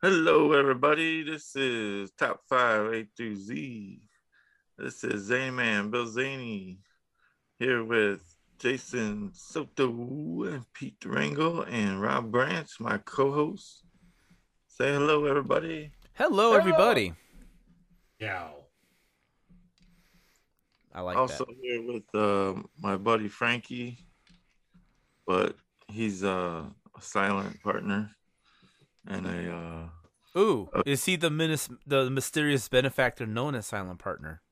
Hello, everybody. This is Top 5 A through Z. This is Zany Man, Bill Zaney, here with Jason Soto and Pete Durango and Rob Branch, my co host. Say hello, everybody. Hello, everybody. Yeah. I like also that. here with uh, my buddy Frankie, but he's uh, a silent partner and a. Uh, Ooh, uh, is he the minis- the mysterious benefactor known as Silent Partner?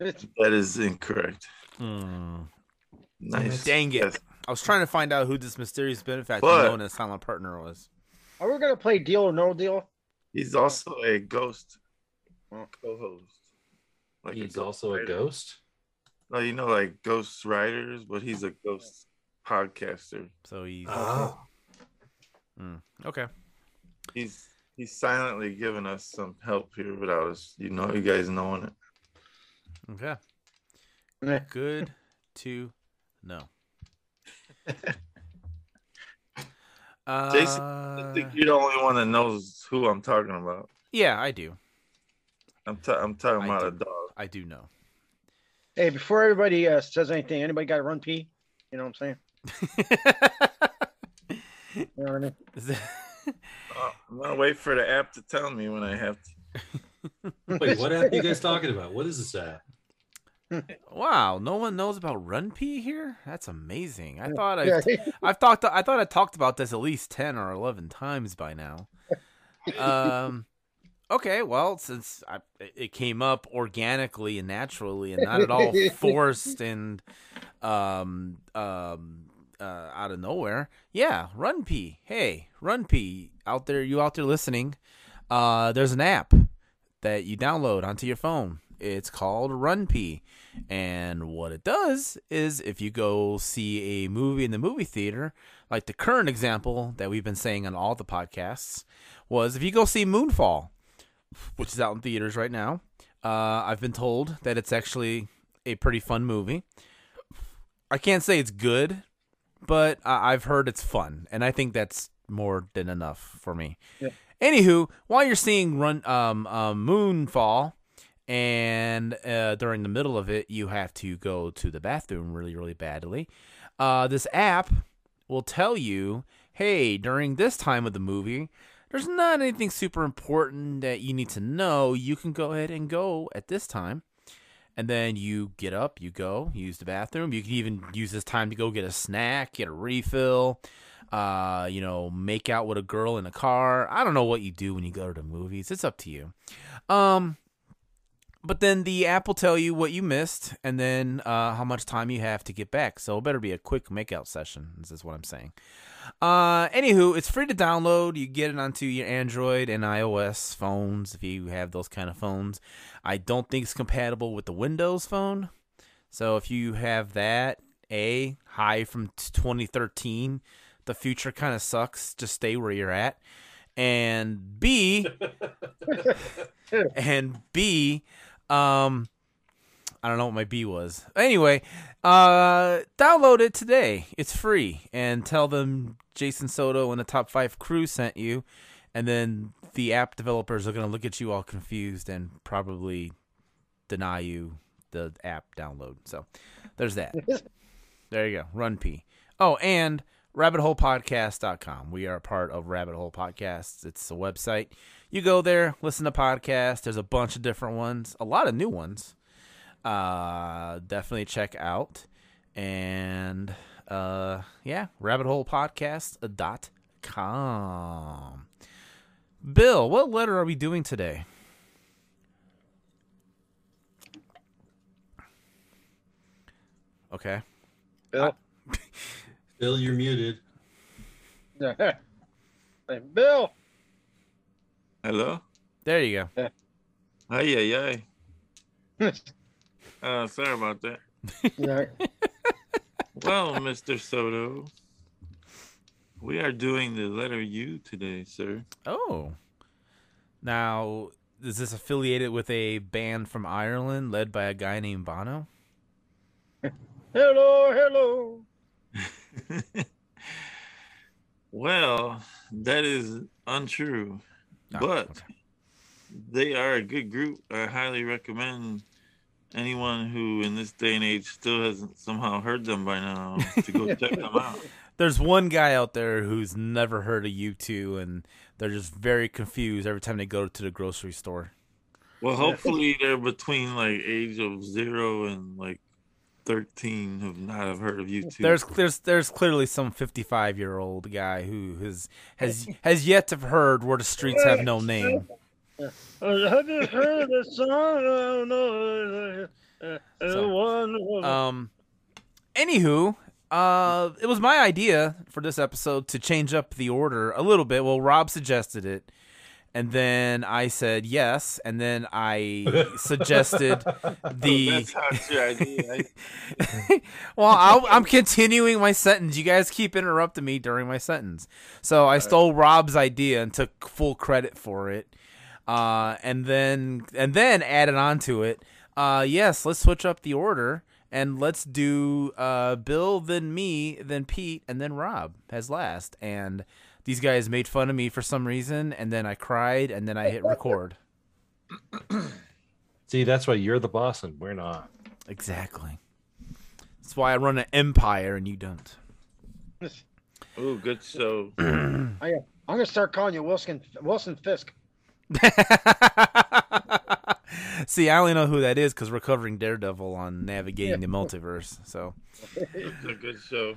that is incorrect. Hmm. Nice. Dang it. Yes. I was trying to find out who this mysterious benefactor What? known as Silent Partner was. Are we gonna play Deal or No Deal? He's also a ghost Oh. co-host. Like He's ghost also a ghost. No, you know, like ghost writers, but he's a ghost podcaster. So he's Oh. Hmm. okay. He's he's silently giving us some help here without us, you know, you guys knowing it. Okay. Good to know. Jason, Uh, I think you're the only one that knows who I'm talking about. yeah, I do. I'm ta- I'm talking I about a dog. I do know. Hey, before everybody uh, says anything, anybody got to run pee? You know what I'm saying? You know I mean? Is it- I'm gonna wait for the app to tell me when I have to. Wait, what app are you guys talking about? What is this app? wow, no one knows about Run P here. That's amazing. I thought I, Yeah. I've talked. I thought I talked about this at least ten or eleven times by now. Um. Okay, well, since I, it came up organically and naturally, and not at all forced and um um uh, out of nowhere, yeah, Run P. Hey, Run P, out there, you out there listening? Uh, there's an app that you download onto your phone. It's called Run P. And what it does is if you go see a movie in the movie theater, like the current example that we've been saying on all the podcasts, was if you go see Moonfall, which is out in theaters right now, uh, I've been told that it's actually a pretty fun movie. I can't say it's good, but I- I've heard it's fun, and I think that's more than enough for me. Yeah. Anywho, while you're seeing Run um, um, Moonfall, and uh, during the middle of it, you have to go to the bathroom really, really badly. Uh, this app will tell you, hey, during this time of the movie, there's not anything super important that you need to know. You can go ahead and go at this time. And then you get up, you go, you use the bathroom. You can even use this time to go get a snack, get a refill, uh, you know, make out with a girl in a car. I don't know what you do when you go to the movies. It's up to you. Um, but then the app will tell you what you missed and then uh, how much time you have to get back. So it better be a quick makeout session. This is what I'm saying. Uh, anywho, it's free to download. You get it onto your Android and iOS phones if you have those kind of phones. I don't think it's compatible with the Windows phone. So if you have that, A, high from 2013, the future kind of sucks. Just stay where you're at. And B, and B, um, I don't know what my B was. Anyway, uh, download it today. It's free, and tell them Jason Soto and the Top Five Crew sent you, and then the app developers are gonna look at you all confused and probably deny you the app download. So there's that. there you go. Run P. Oh, and rabbitholepodcast.com. We are a part of Rabbit Hole Podcasts. It's a website. You go there, listen to podcasts. There's a bunch of different ones, a lot of new ones. Uh, definitely check out. And uh, yeah, rabbitholepodcast.com. Bill, what letter are we doing today? Okay. Bill. Bill, you're muted. hey, Bill. Hello? There you go. Hi, yeah, yeah. Uh, sorry about that. Yeah. Well, Mr. Soto, we are doing the letter U today, sir. Oh. Now, is this affiliated with a band from Ireland led by a guy named Bono? hello, hello. well, that is untrue. Oh, but okay. they are a good group. I highly recommend anyone who in this day and age still hasn't somehow heard them by now to go check them out. there's one guy out there who's never heard of U2, and they're just very confused every time they go to the grocery store. Well, hopefully they're between like age of zero and like thirteen have not have heard of U2. There's there's there's clearly some 55 year old guy who has has has yet to have heard where the streets have no name. Have you heard the song? Oh, no. Uh, uh, So, Um, anywho, uh, it was my idea for this episode to change up the order a little bit. Well, Rob suggested it, and then I said yes, and then I suggested the. That's how it's your idea. I- well, I'll, I'm continuing my sentence. You guys keep interrupting me during my sentence, so I stole Rob's idea and took full credit for it, uh, and then and then added on to it. Uh, yes, let's switch up the order and let's do uh, Bill, then me, then Pete, and then Rob as last. And these guys made fun of me for some reason, and then I cried, and then I hit record. See, that's why you're the boss and we're not. Exactly. That's why I run an empire and you don't. Oh, good show. I'm gonna start calling you Wilson Wilson Fisk. See, I only know who that is because we're covering Daredevil on navigating the multiverse. So, It's a good show.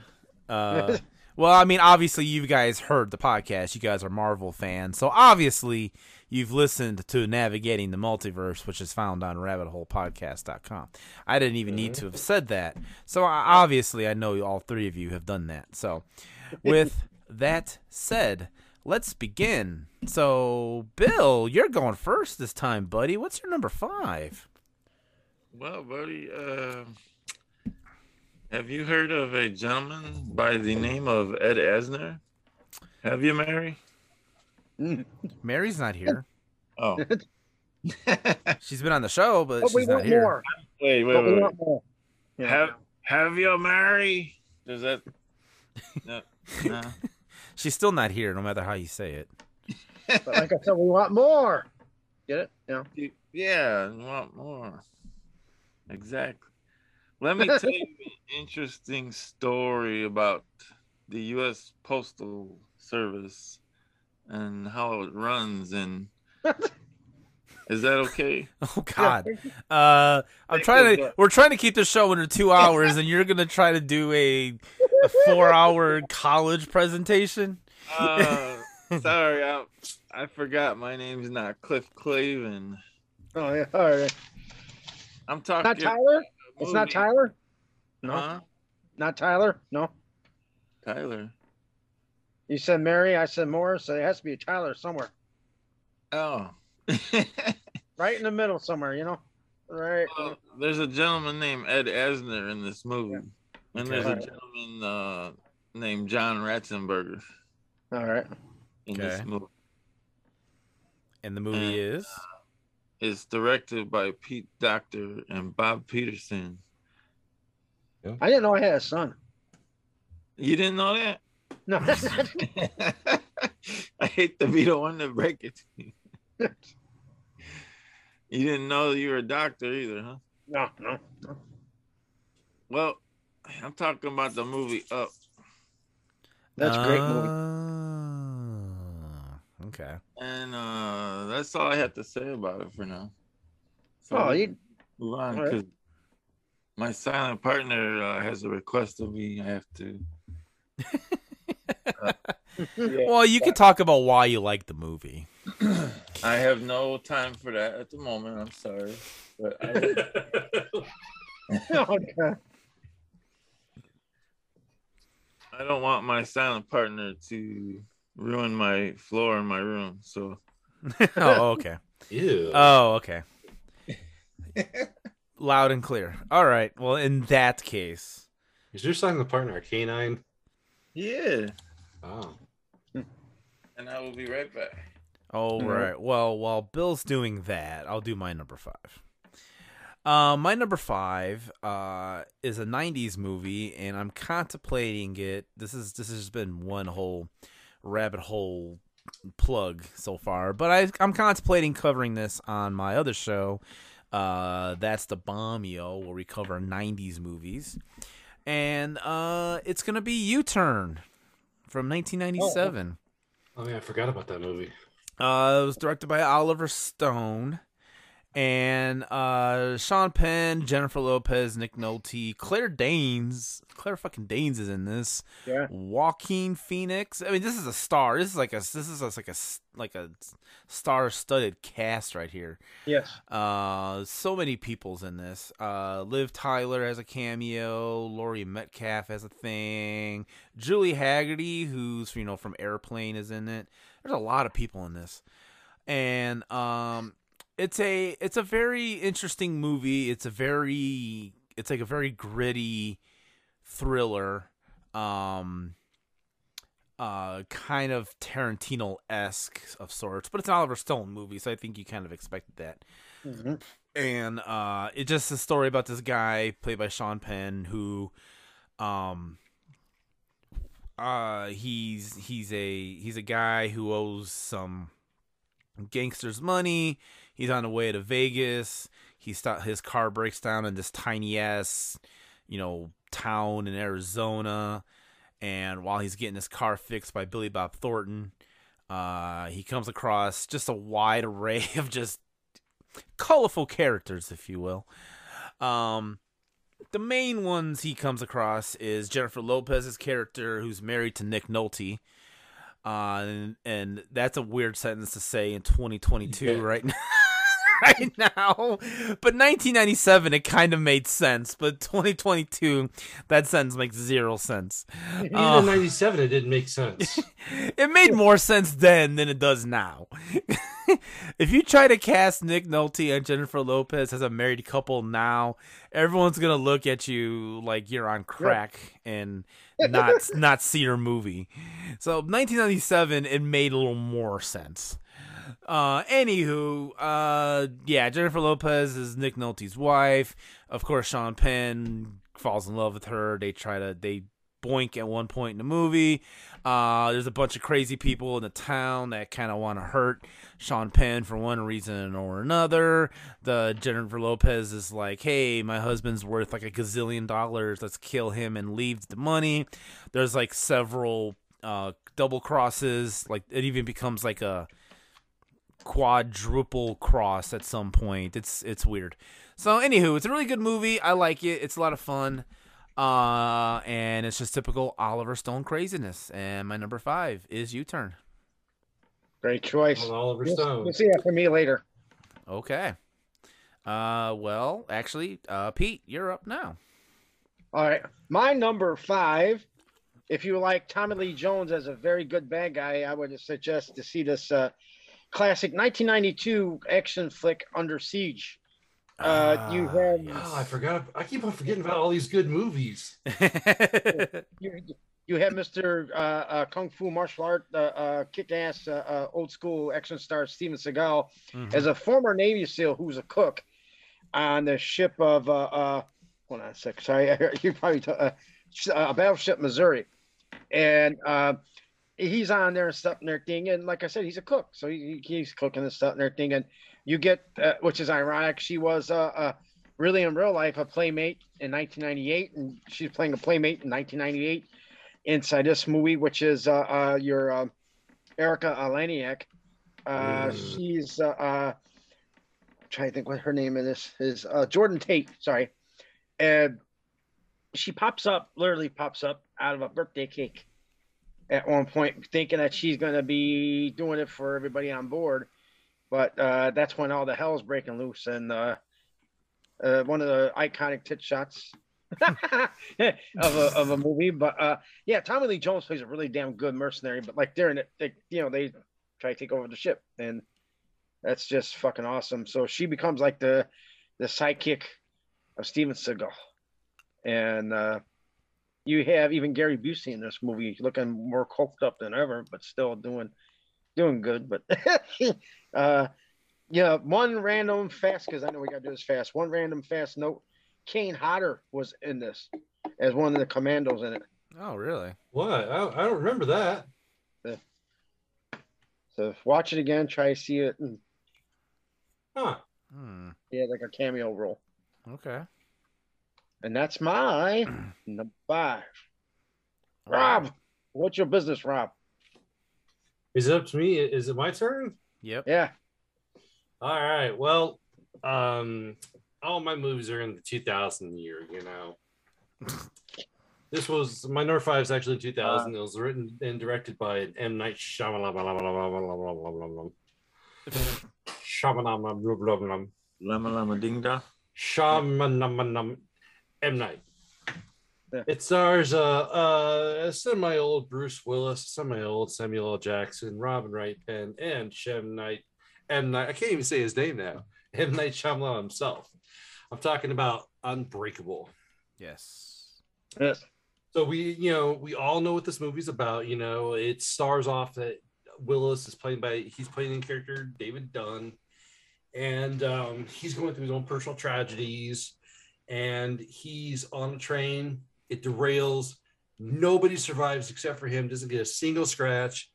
uh, well, I mean, obviously, you guys heard the podcast. You guys are Marvel fans, so obviously, you've listened to Navigating the Multiverse, which is found on RabbitHolePodcast.com. I didn't even need to have said that. So, I- obviously, I know all three of you have done that. So, with that said, let's begin. So, Bill, you're going first this time, buddy. What's your number five? Well, buddy, uh, have you heard of a gentleman by the name of Ed Asner? Have you, Mary? Mary's not here. Oh, She's been on the show, but, But we she's not want here. more. wait, wait, But we wait. want more. Yeah. Have Have you, Mary? Does that? No, no. She's still not here, no matter how you say it. But like I said, we want more. Get it? Yeah. Yeah, you want more. Exactly. Let me tell you an interesting story about the U.S. Postal Service and how it runs. And is that okay? Oh God. Uh, I'm trying to. We're trying to keep the show under two hours, and you're gonna try to do a, a four-hour college presentation. Uh, sorry, I, I forgot. My name's not Cliff Clavin. Oh yeah. All right. I'm talking. Not Tyler. It's not. Tyler. No. Huh? Not Tyler. No. Tyler. You said Mary. I said Morris. So there has to be a Tyler somewhere, Oh. right in the middle somewhere. You know. Right. Well, there's a gentleman named Ed Asner in this movie, and there's a Okay. gentleman uh, named John Ratzenberger All right. in this Okay. movie. And the movie Uh, is. It's directed by Pete Docter and Bob Peterson. I didn't know I had a son. You didn't know that? No. I hate to be the one to break it to you. you didn't know you were a doctor either, huh? no. No. no. Well, I'm talking about the movie Up. That's a great movie. Oh, Okay. And uh, that's all I have to say about it for now. So Oh, you. move on all right. because my silent partner uh, has a request of me. I have to. Uh, yeah, Well, you can talk about why you like the movie. I have no time for that at the moment. I'm sorry, but I, Okay. I don't want my silent partner to ruin my floor in my room. So oh, okay. Ew. Oh, okay. Loud and clear. All right. Well, in that case, Is your silent partner a canine? yeah, Oh. and I will be right back. All Mhm. right. Well, while Bill's doing that, I'll do my number five. Uh, my number five uh, is a '90s movie, and I'm contemplating it. This is this has been one whole rabbit hole plug so far, but I, I'm contemplating covering this on my other show. Uh, that's the Bomb Yo, where we cover '90s movies, and uh, it's gonna be U-Turn from 1997. Oh yeah, I forgot about that movie. Uh, it was directed by Oliver Stone. And uh, Sean Penn, Jennifer Lopez, Nick Nolte, Claire Danes. Claire fucking Danes is in this. Yeah. Joaquin Phoenix. I mean, this is a star. This is like a this is a, like a like a star-studded cast right here. Yes. Uh, so many people's in this. Uh, Liv Tyler has a cameo. Laurie Metcalf has a thing. Julie Hagerty, who's you know from Airplane, is in it. There's a lot of people in this, and um, it's a it's a very interesting movie. It's a very it's like a very gritty thriller. Um, uh, kind of Tarantino esque of sorts, but it's an Oliver Stone movie, so I think you kind of expected that Mhm. and uh it's just a story about this guy played by Sean Penn who um uh he's he's a he's a guy who owes some gangsters money he's on the way to Vegas he st- his car breaks down in this tiny ass you know town in Arizona and while he's getting his car fixed by Billy Bob Thornton uh he comes across just a wide array of just colorful characters, if you will. Um, the main ones he comes across is Jennifer Lopez's character, who's married to Nick Nolte. Uh, and, and that's a weird sentence to say in 2022, Yeah. right now. right now, but 1997 it kind of made sense, but 2022 that sentence makes zero sense. Even Oh. in '97, it didn't make sense. it made more sense then than it does now. if you try to cast Nick Nolte and Jennifer Lopez as a married couple now, everyone's gonna look at you like you're on crack and not not see your movie. So 1997, it made a little more sense. Uh, anywho, uh, yeah, Jennifer Lopez is Nick Nolte's wife. Of course, Sean Penn falls in love with her. They try to they boink at one point in the movie. Uh, there's a bunch of crazy people in the town that kind of want to hurt Sean Penn for one reason or another. The Jennifer Lopez is like, "Hey, my husband's worth like a gazillion dollars. Let's kill him and leave the money." There's like several uh, double crosses. Like it even becomes like a quadruple cross at some point. It's it's weird. So anywho, it's a really good movie. I like it. It's a lot of fun. Uh, and it's just typical Oliver Stone craziness. And my number five is U Turn. Great choice. On Oliver You'll, Stone. you'll see that for me later. Okay. Uh, well, actually, uh, Pete, you're up now. All right. My number five, if you like Tommy Lee Jones as a very good bad guy, I would suggest to see this uh, classic 1992 action flick, Under Siege. Uh, you Ah, have- Oh, I forgot. I keep on forgetting about all these good movies. You, you have Mr. Uh, uh, Kung Fu martial art, uh, uh, kick ass, uh, uh, old school action star Steven Seagal Mhm. as a former Navy SEAL who's a cook on the ship of, uh, uh, hold on a sec, sorry, you probably, t- uh, sh- uh, Battleship Missouri. And uh, he's on there and stuff and everything. And like I said, he's a cook. So he, he's cooking and stuff and everything. And you get, uh, which is ironic, she was uh, uh, really in real life a playmate in 1998. And she's playing a playmate in 1998 inside this movie, which is uh, uh, your uh, Erika Eleniak. Uh, Mm. She's uh, uh, trying to think what her name is is uh, Jordan Tate. Sorry, and she pops up, literally pops up out of a birthday cake at one point, thinking that she's going to be doing it for everybody on board. But uh, that's when all the hell's breaking loose, and uh, uh, one of the iconic tit shots of a of a movie. But uh, yeah, Tommy Lee Jones plays a really damn good mercenary. But like they're in it, they, you know, they try to take over the ship, and that's just fucking awesome. So she becomes like the the sidekick of Steven Seagal, and uh, you have even Gary Busey in this movie, looking more coked up than ever, but still doing doing good. But uh, yeah, one random fast because I know we got to do this fast. One random fast note: Kane Hodder was in this as one of the commandos in it. Oh, really? What? I, I don't remember that. So watch it again, try to see it, and Huh. Hmm. he had like a cameo role. Okay. And that's my number five. Rob, what's your business, Rob? Is it up to me? Is it my turn? Yep. Yeah. All right. Well, um, all my movies are in the 2000 year. You know, this was my number five is actually 2000. it was written and directed by M Night Shyamalan. Shyamalan. Lama lama ding da. Shyamalan. M Night. Yeah. It stars uh, uh, semi-old Bruce Willis, semi-old Samuel L. Jackson, Robin Wright Penn, and Shem Knight. M Night. I can't even say his name now. M Night Shyamalan himself. I'm talking about Unbreakable. Yes. Yes. So we, you know, we all know what this movie's about. You know, it stars off that Willis is playing by he's playing in character David Dunn, and um, he's going through his own personal tragedies, and he's on a train. It derails. Nobody survives except for him. Doesn't get a single scratch,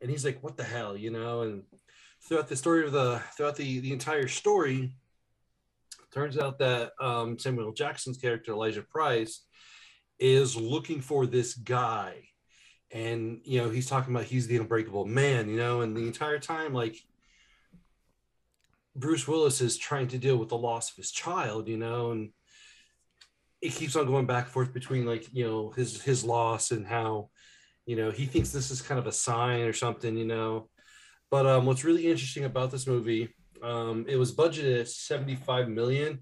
and he's like, "What the hell?" You know. And throughout the story of the throughout the the entire story, turns out that um, Samuel Jackson's character Elijah Price is looking for this guy and you know he's talking about he's the unbreakable man you know and the entire time like bruce willis is trying to deal with the loss of his child you know and it keeps on going back and forth between like you know his his loss and how you know he thinks this is kind of a sign or something you know but um what's really interesting about this movie um it was budgeted at 75 million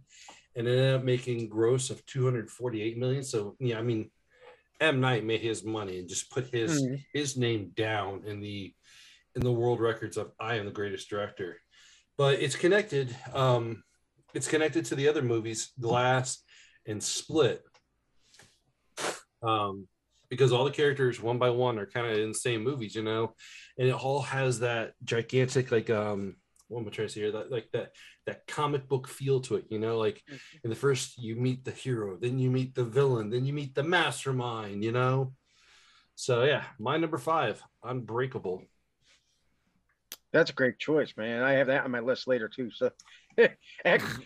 and ended up making gross of 248 million. So yeah, I mean, M Night made his money and just put his Mhm. his name down in the in the world records of I am the greatest director. But it's connected. Um, it's connected to the other movies, Glass and Split. Um, because all the characters one by one are kind of in the same movies, you know, and it all has that gigantic like um what am I trying to say here? That like that that comic book feel to it, you know, like in the first you meet the hero, then you meet the villain, then you meet the mastermind, you know. So yeah, my number five, Unbreakable. That's a great choice, man. I have that on my list later too. So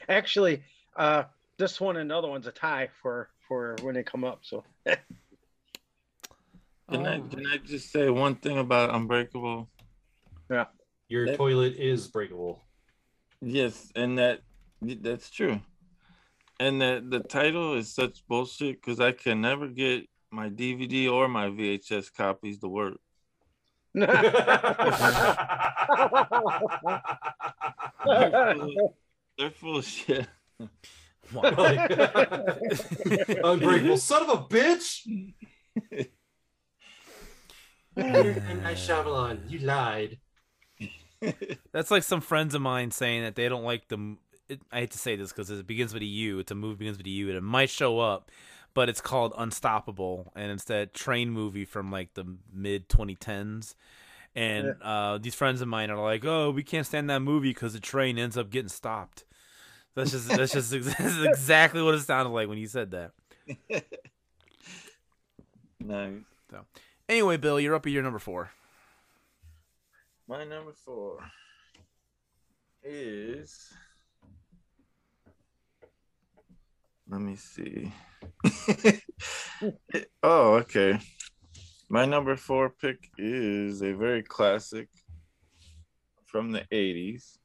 actually, uh, this one and the other one's a tie for for when they come up. So Can I Oh. can I just say one thing about Unbreakable? Yeah. Your That- toilet is breakable. Yes, and that that's true. And that the title is such bullshit because I can never get my DVD or my VHS copies to work. They're full of shit. Wow. Unbreakable, son of a bitch! M. Night Shyamalan, you lied. That's like some friends of mine saying that they don't like the. It, I hate to say this because it begins with a U. It's a movie begins with a U, and it might show up, but it's called Unstoppable, and it's that train movie from like the mid 2010s. And uh, these friends of mine are like, "Oh, we can't stand that movie because the train ends up getting stopped." That's just that's just that's exactly what it sounded like when you said that. Nice. Anyway, Bill, you're up at your number four. My number four is. Let me see. oh, okay. My number four pick is a very classic from the 80s.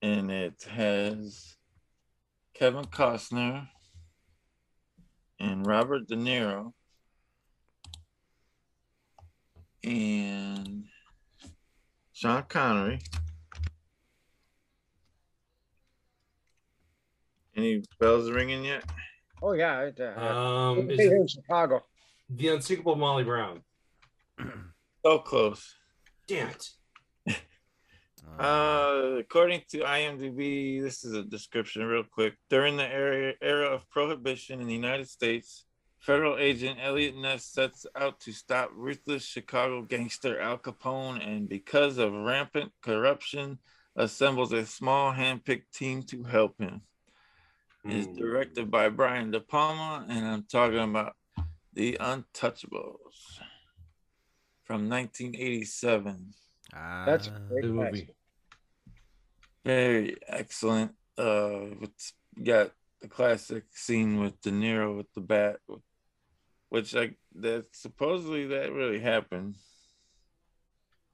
And it has Kevin Costner and Robert De Niro and Sean Connery. Any bells ringing yet? oh yeah, I, uh, Um, is it in Chicago. the unsinkable Molly Brown? So close. Damn it. Uh, according to IMDb, this is a description real quick. During the era, era of prohibition in the United States, federal agent Elliot Ness sets out to stop ruthless Chicago gangster Al Capone, and because of rampant corruption, assembles a small handpicked team to help him. It's Hmm. directed by Brian De Palma, and I'm talking about The Untouchables from 1987. That's Ah. a great Good movie. Very excellent. Uh, it's got the classic scene with De Niro with the bat, which like that supposedly that really happened.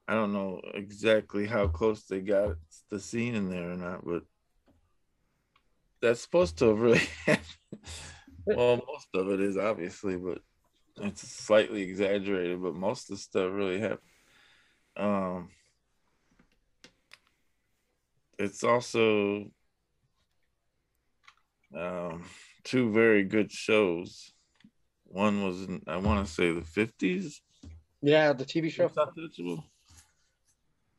I don't know exactly how close they got the scene in there or not, but that's supposed to have really happened. well, most of it is obviously, but it's slightly exaggerated. But most of the stuff really happened. Um, it's also um, two very good shows. One was in, I want to say the 50s, Yeah, the TV show.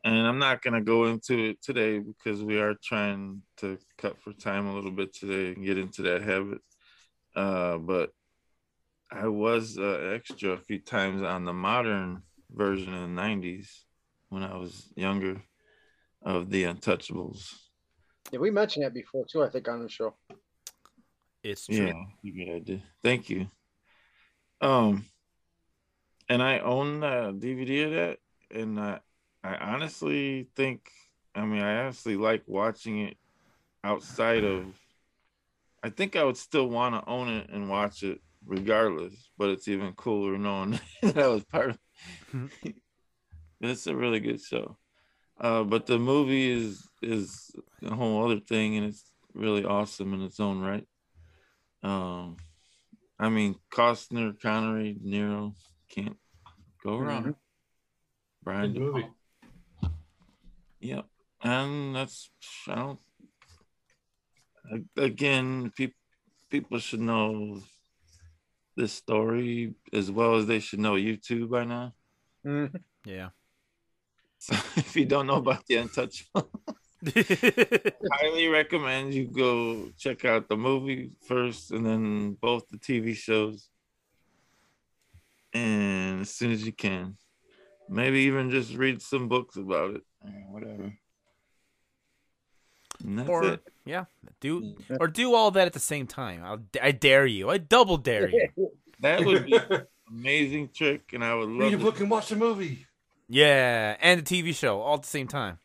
And I'm not going to go into it today because we are trying to cut for time a little bit today and get into that habit. Uh, but I was uh, extra a few times on the modern version in the 90s when I was younger of the Untouchables. Yeah, we mentioned that before too. I think on the show. It's true. Yeah, you good idea. Thank you. Um, and I own a DVD of that, and I, I honestly think, I mean, I honestly like watching it outside of. I think I would still want to own it and watch it regardless, but it's even cooler knowing that I was part of. it's a really good show, uh, but the movie is is a whole other thing, and it's really awesome in its own right. Um, I mean, Costner, Connery, Nero can't go wrong. Brian, Good movie. Palma. Yep, and that's I don't. Again, people people should know this story as well as they should know YouTube by now. Mhm. Yeah. So if you don't know about the Untouchable, highly recommend you go check out the movie first and then both the TV shows. And as soon as you can, maybe even just read some books about it. Whatever. And that's or it. yeah, do or do all that at the same time. I'll, I dare you. I double dare you. That would be an amazing trick, and I would love Read a to- book and watch a movie. Yeah, and a TV show all at the same time.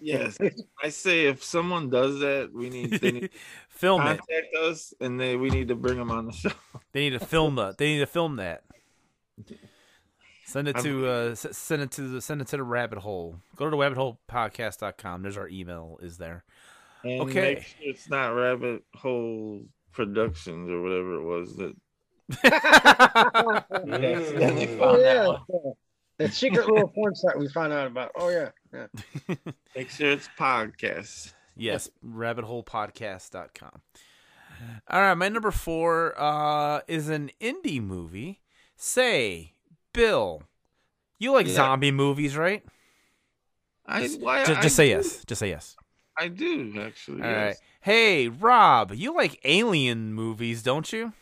Yes, I say if someone does that, we need they need to film it. contact us, and then we need to bring them on the show. They need to film that. They need to film that. Send it to uh, s- send it to the send it to the rabbit hole. Go to the rabbitholepodcast.com. There's our email is there. And Okay. make sure it's not Rabbit Hole Productions or whatever it was that we found that one. yeah. That secret little porn site we found out about. Oh yeah, yeah. Make sure it's podcast. Yes, rabbitholepodcast.com. All right, my number four uh, is an indie movie. Say, Bill, you like Yeah. zombie movies, right? I why Just, I just say do. yes. Just say yes. I do actually. All right. yes. Hey, Rob, you like alien movies, don't you?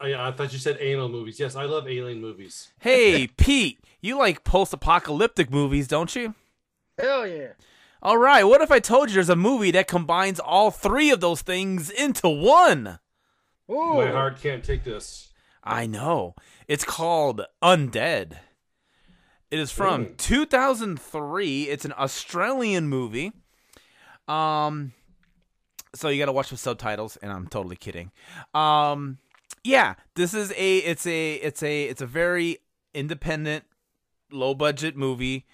Oh, yeah, I thought you said anal movies. Yes, I love alien movies. Hey, Pete, you like post-apocalyptic movies, don't you? Hell yeah. All right. What if I told you there's a movie that combines all three of those things into one? Ooh. My heart can't take this. I know. It's called Undead. It is from Ooh. 2003. It's an Australian movie. Um so you got to watch with subtitles and I'm totally kidding. Um yeah, this is a it's a it's a it's a very independent low budget movie.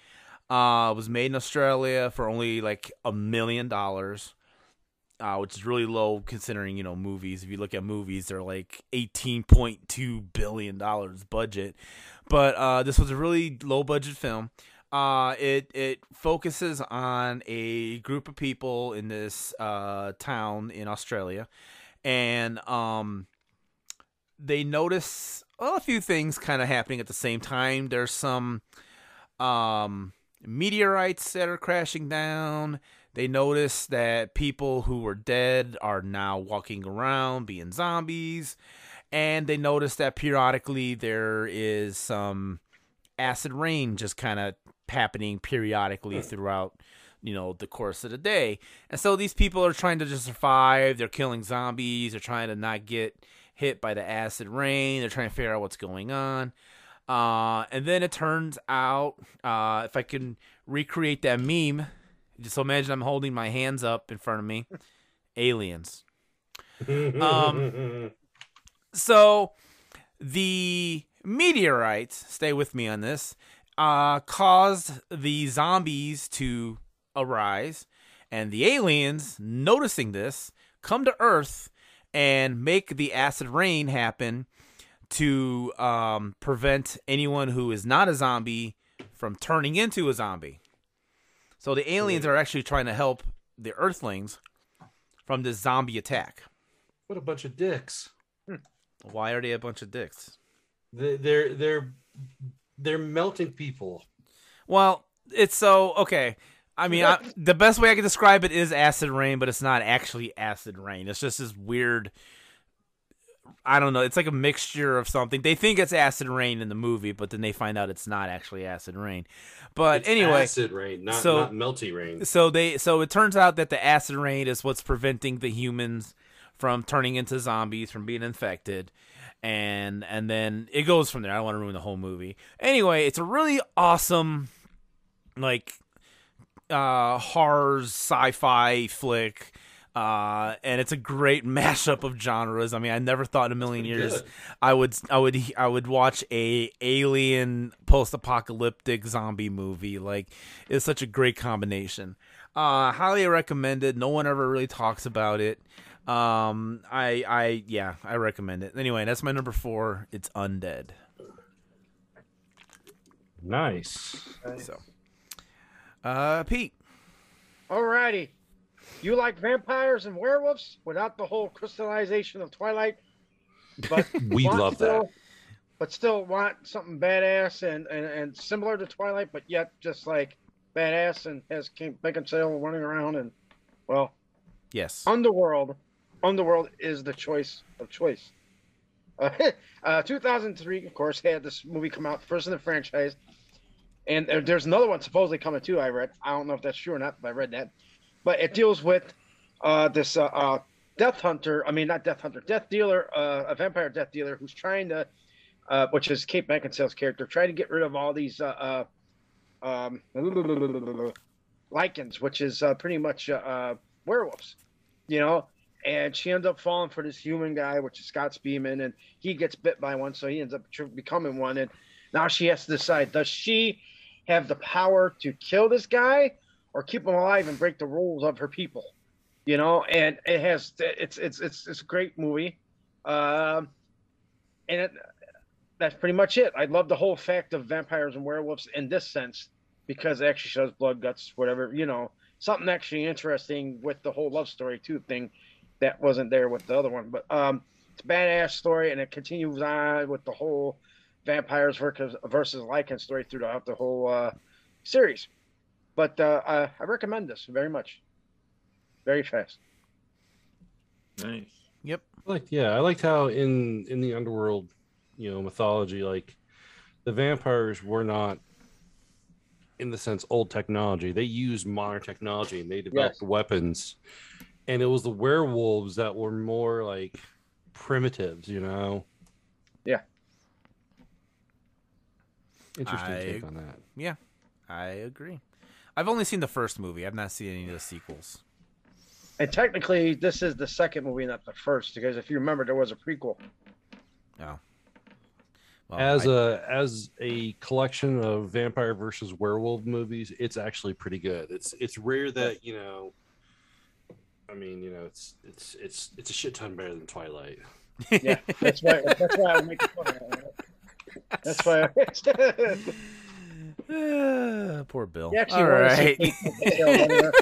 Uh was made in Australia for only like a million dollars uh, which is really low considering you know movies. If you look at movies, they're like eighteen point two billion dollars budget, but uh, this was a really low budget film. Uh, it it focuses on a group of people in this uh, town in Australia, and um, they notice well, a few things kind of happening at the same time. There's some um, meteorites that are crashing down. They notice that people who were dead are now walking around being zombies. And they notice that periodically there is some acid rain just kind of happening periodically throughout, you know, the course of the day. And so these people are trying to just survive. They're killing zombies. They're trying to not get hit by the acid rain. They're trying to figure out what's going on. Uh, and then it turns out, uh, if I can recreate that meme, just imagine I'm holding my hands up in front of me, aliens. Um, So the meteorites, stay with me on this, uh, caused the zombies to arise, and the aliens, noticing this, come to Earth and make the acid rain happen to um, prevent anyone who is not a zombie from turning into a zombie. So the aliens are actually trying to help the Earthlings from this zombie attack. what a bunch of dicks. Why are they a bunch of dicks? They- They're they're they're melting people. Well, it's so okay. I mean, I, the best way I can describe it is acid rain, but it's not actually acid rain. It's just this weird. I don't know. It's like a mixture of something. They think it's acid rain in the movie, but then they find out it's not actually acid rain. But It's anyway, acid rain, not so- not melty rain. so they so it turns out that the acid rain is what's preventing the humans from turning into zombies from being infected and and then it goes from there i don't want to ruin the whole movie anyway it's a really awesome like uh horror sci-fi flick uh and it's a great mashup of genres. I mean i never thought in a million years good. i would i would i would watch a alien post-apocalyptic zombie movie. Like it's such a great combination. Uh highly recommended. No one ever really talks about it. Um i i yeah i recommend it. Anyway that's my number four. It's undead. Nice. so uh pete Alrighty. You like vampires and werewolves without the whole crystallization of Twilight, but We love still- that. But still want something badass and, and, and similar to Twilight, but yet just like badass and has King Beckinsale running around and well, yes Underworld. Underworld is the choice of choice. Uh, uh, 2003, of course, had this movie come out first in the franchise, and there- there's another one supposedly coming too. I read. I don't know if that's true or not, but I read that. But it deals with uh, this uh, uh, death hunter. I mean, not death hunter, death dealer, uh, a vampire death dealer who's trying to, uh, which is Kate Beckinsale's character, trying to get rid of all these uh, um, Lycans, which is pretty much werewolves. You know, and she ends up falling for this human guy, which is Scott Speedman, and he gets bit by one, so he ends up becoming one. And now she has to decide: does she have the power to kill this guy, or keep him alive and break the rules of her people? You know, and it has it's it's it's it's a great movie, um, and it, that's pretty much it. I love the whole fact of vampires and werewolves in this sense because it actually shows blood, guts, whatever you know, something actually interesting with the whole love story too thing that wasn't there with the other one. But um, it's a badass story, and it continues on with the whole vampires versus versus Lycan story throughout the whole uh, series. But uh, I, I recommend this very much. Very fast. Nice. yep I liked yeah, I liked how in in the underworld, you know, mythology, like the vampires were not in the sense old technology. They used modern technology and they developed Yes. weapons. And it was the werewolves that were more like primitives, you know. Yeah. Interesting I- take on that. yeah i agree i've only seen the first movie i've not seen any of the sequels And technically, this is the second movie, not the first, because if you remember, there was a prequel. oh well, as I- a as a collection of vampire versus werewolf movies, it's actually pretty good. It's it's rare that you know. I mean, you know, it's it's it's it's a shit ton better than Twilight. Yeah, that's why. That's why I make making fun of it. That's why. Ah, poor bill You actually all wanna see right Kate Beckinsale running around.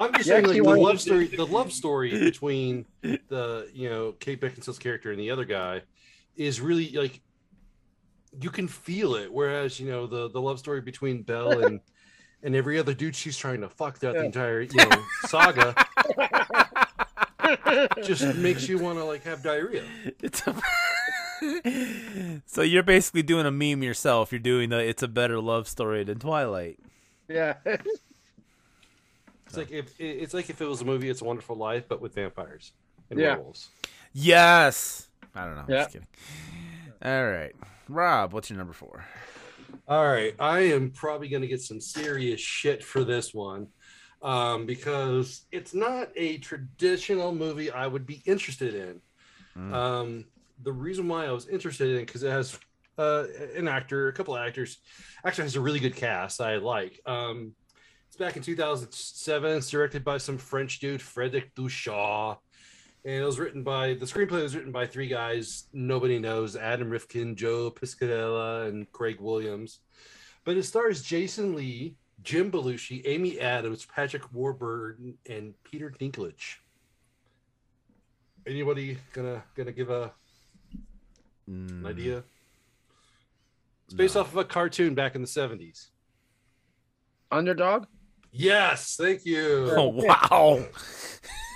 I'm just saying, like, the love story, the love story between the you know Kate Beckinsale's character and the other guy is really like you can feel it. Whereas you know the the love story between Belle and and every other dude she's trying to fuck throughout the entire you know saga just makes you want to like have diarrhea. It's a- so you're basically doing a meme yourself. You're doing the "It's a better love story than Twilight." yeah. It's like if it's like if it was a movie, It's a Wonderful Life, but with vampires and Yeah. werewolves. Yes. I don't know. I'm Yeah. just kidding. All right, Rob, what's your number four? All right, I am probably going to get some serious shit for this one um, because it's not a traditional movie I would be interested in. Mm. Um, the reason why I was interested in it because it has uh, an actor, a couple of actors, actually has a really good cast I like. Um, it's back in 2007. It's directed by some French dude, Frederik Du Chau. And it was written by the screenplay was written by three guys nobody knows: Adam Rifkin, Joe Piscatella, and Craig Williams. But it stars Jason Lee, Jim Belushi, Amy Adams, Patrick Warburton, and Peter Dinklage. Anybody gonna gonna give a an Mm, idea? It's based no. off of a cartoon back in the 70s. Underdog. Yes, thank you. Oh wow!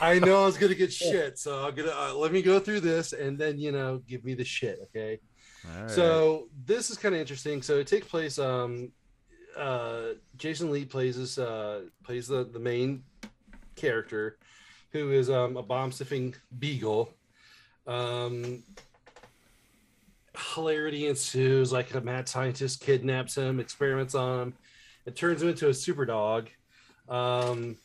I know I was gonna get shit, so I'm gonna uh, let me go through this and then you know give me the shit, okay? All right. So this is kind of interesting. So it takes place. Um, uh, Jason Lee plays this uh, plays the the main character, who is um, a bomb sniffing beagle. Um, hilarity ensues. Like a mad scientist kidnaps him, experiments on him, it turns him into a super dog. Um,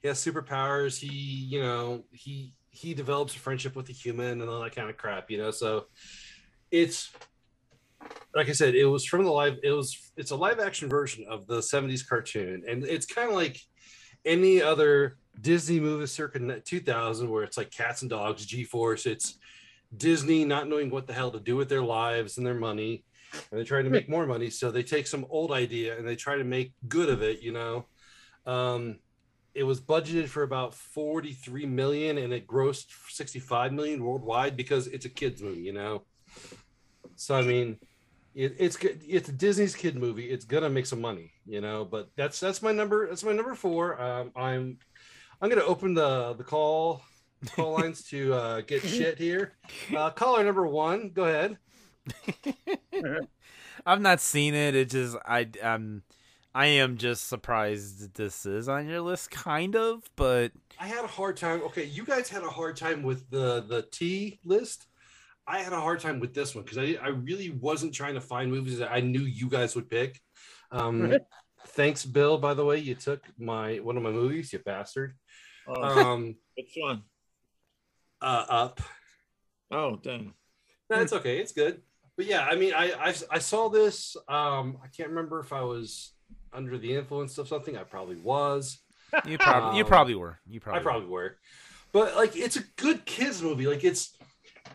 he has superpowers. He, you know, he he develops a friendship with a human and all that kind of crap, you know. So it's like I said, it was from the live. It was it's a live action version of the '70s cartoon, and it's kind of like any other Disney movie circa 2000, where it's like cats and dogs, G Force. It's Disney not knowing what the hell to do with their lives and their money, and they're trying to make more money. So they take some old idea and they try to make good of it, you know. Um, it was budgeted for about 43 million and it grossed 65 million worldwide because it's a kids movie you know so i mean it, it's good it's a disney's kid movie it's gonna make some money you know but that's that's my number that's my number four um, i'm i'm gonna open the the call call lines to uh, get shit here uh, caller number one go ahead I've not seen it. It just I um I am just surprised that this is on your list, kind of, but I had a hard time. Okay, you guys had a hard time with the the T list. I had a hard time with this one because I I really wasn't trying to find movies that I knew you guys would pick. Um, thanks, Bill. By the way, you took my one of my movies, you bastard. Oh, Um, which one? Uh, up. Oh, dang. No, it's okay. It's good. But yeah, I mean, I I, I saw this. Um, I can't remember if I was under the influence of something. I probably was. you probably you Um, probably were. You probably I probably were. But like it's a good kids movie. Like it's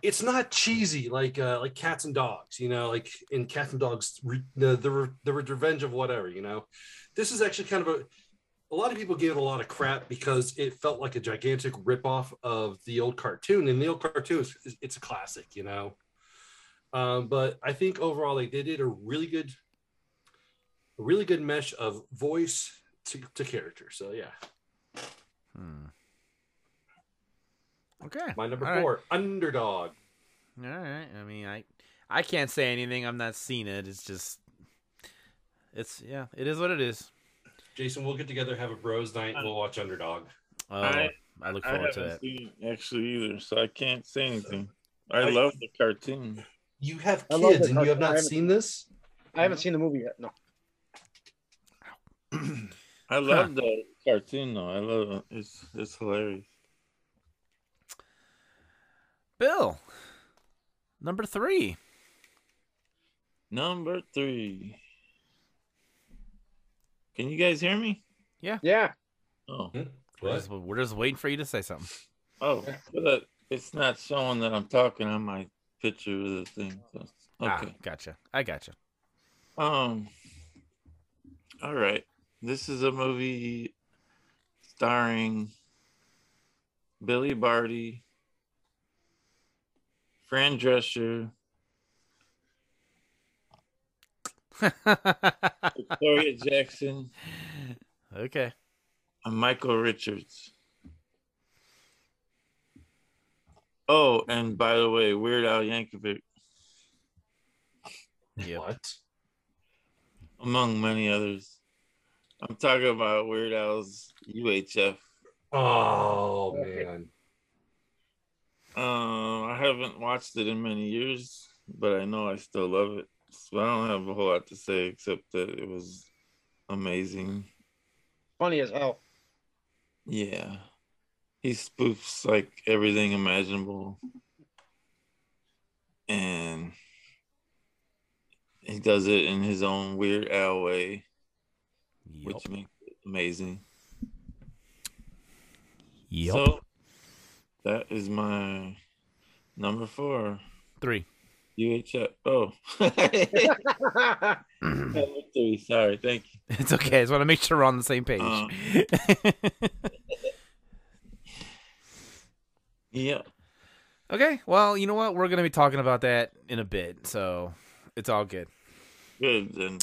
it's not cheesy like uh like cats and dogs, you know, like in cats and dogs re- the the, re- the revenge of whatever, you know. This is actually kind of a a lot of people gave it a lot of crap because it felt like a gigantic ripoff of the old cartoon. And the old cartoon is it's a classic, you know. Um, but I think overall like they did a really good a really good mesh of voice to, to character. So yeah. Hmm. Okay. My number All right. four, underdog. All right. I mean, I I can't say anything. I've not seen it. It's just it's yeah, it is what it is. Jason, we'll get together, have a bros night, and we'll watch Underdog. Oh, I- I, look I forward haven't to that. seen it actually either, so I can't say anything. I, I- love the cartoon. You have kids it. and you have not seen this? I haven't seen the movie yet. No. I love the cartoon though. I love it. It's it's hilarious. Bill, number three. Number three. Can you guys hear me? Yeah. Yeah. Oh, We're just, we're just waiting for you to say something. oh, but it's not showing that I'm talking on my picture of the thing. So, Ah, okay. gotcha. I gotcha. Um. All right. This is a movie starring Billy Barty, Fran Drescher, Victoria Jackson, okay. and Michael Richards. Oh, and by the way, Weird Al Yankovic, Yep. What? among many others. I'm talking about Weird Al's UHF. Oh man. Um, I haven't watched it in many years, but I know I still love it. So I don't have a whole lot to say except that it was amazing. Funny as hell. Yeah. He spoofs like everything imaginable. And he does it in his own weird Al way, Yep. which makes it amazing. Yep. So that is my number four. Three. UHF. Oh. Three. Sorry. Thank you. It's okay. I just want to make sure we're on the same page. Um, Yeah. okay. Well, you know what? We're gonna be talking about that in a bit, so it's all good. Good. Then,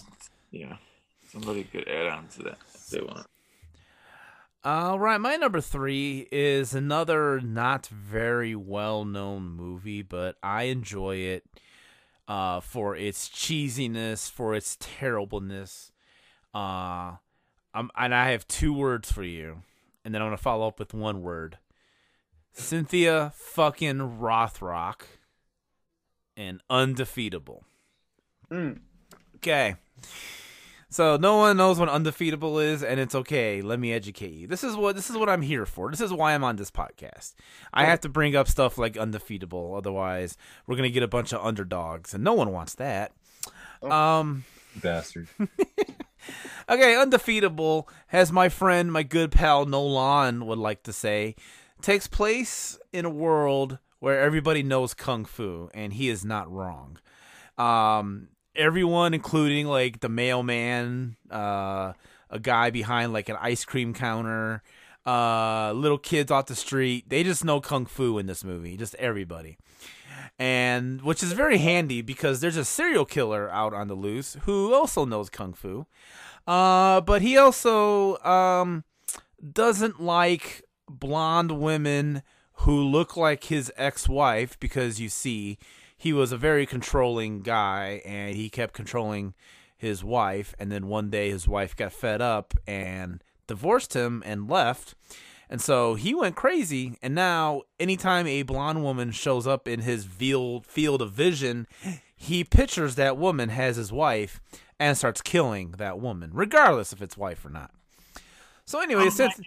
yeah. Somebody could add on to that if they want. All right, my number three is another not very well known movie, but I enjoy it uh, for its cheesiness, for its terribleness. Uh, um, and I have two words for you, and then I'm going to follow up with one word Cynthia fucking Rothrock and Undefeatable. Mm. Okay. So no one knows what undefeatable is, and it's okay. Let me educate you. This is what this is what I'm here for. This is why I'm on this podcast. I have to bring up stuff like undefeatable, otherwise we're gonna get a bunch of underdogs, and no one wants that. Um. Bastard. Okay, undefeatable, as my friend, my good pal Nolan would like to say, takes place in a world where everybody knows kung fu, and he is not wrong. Um, everyone, including like the mailman, uh, a guy behind like an ice cream counter, uh, little kids off the street, they just know kung fu in this movie. Just everybody and which is very handy because there's a serial killer out on the loose who also knows kung fu uh but he also um doesn't like blonde women who look like his ex-wife because you see he was a very controlling guy and he kept controlling his wife and then one day his wife got fed up and divorced him and left and so he went crazy. And now, anytime a blonde woman shows up in his field field of vision, he pictures that woman as his wife and starts killing that woman, regardless if it's wife or not. So anyway, Oh since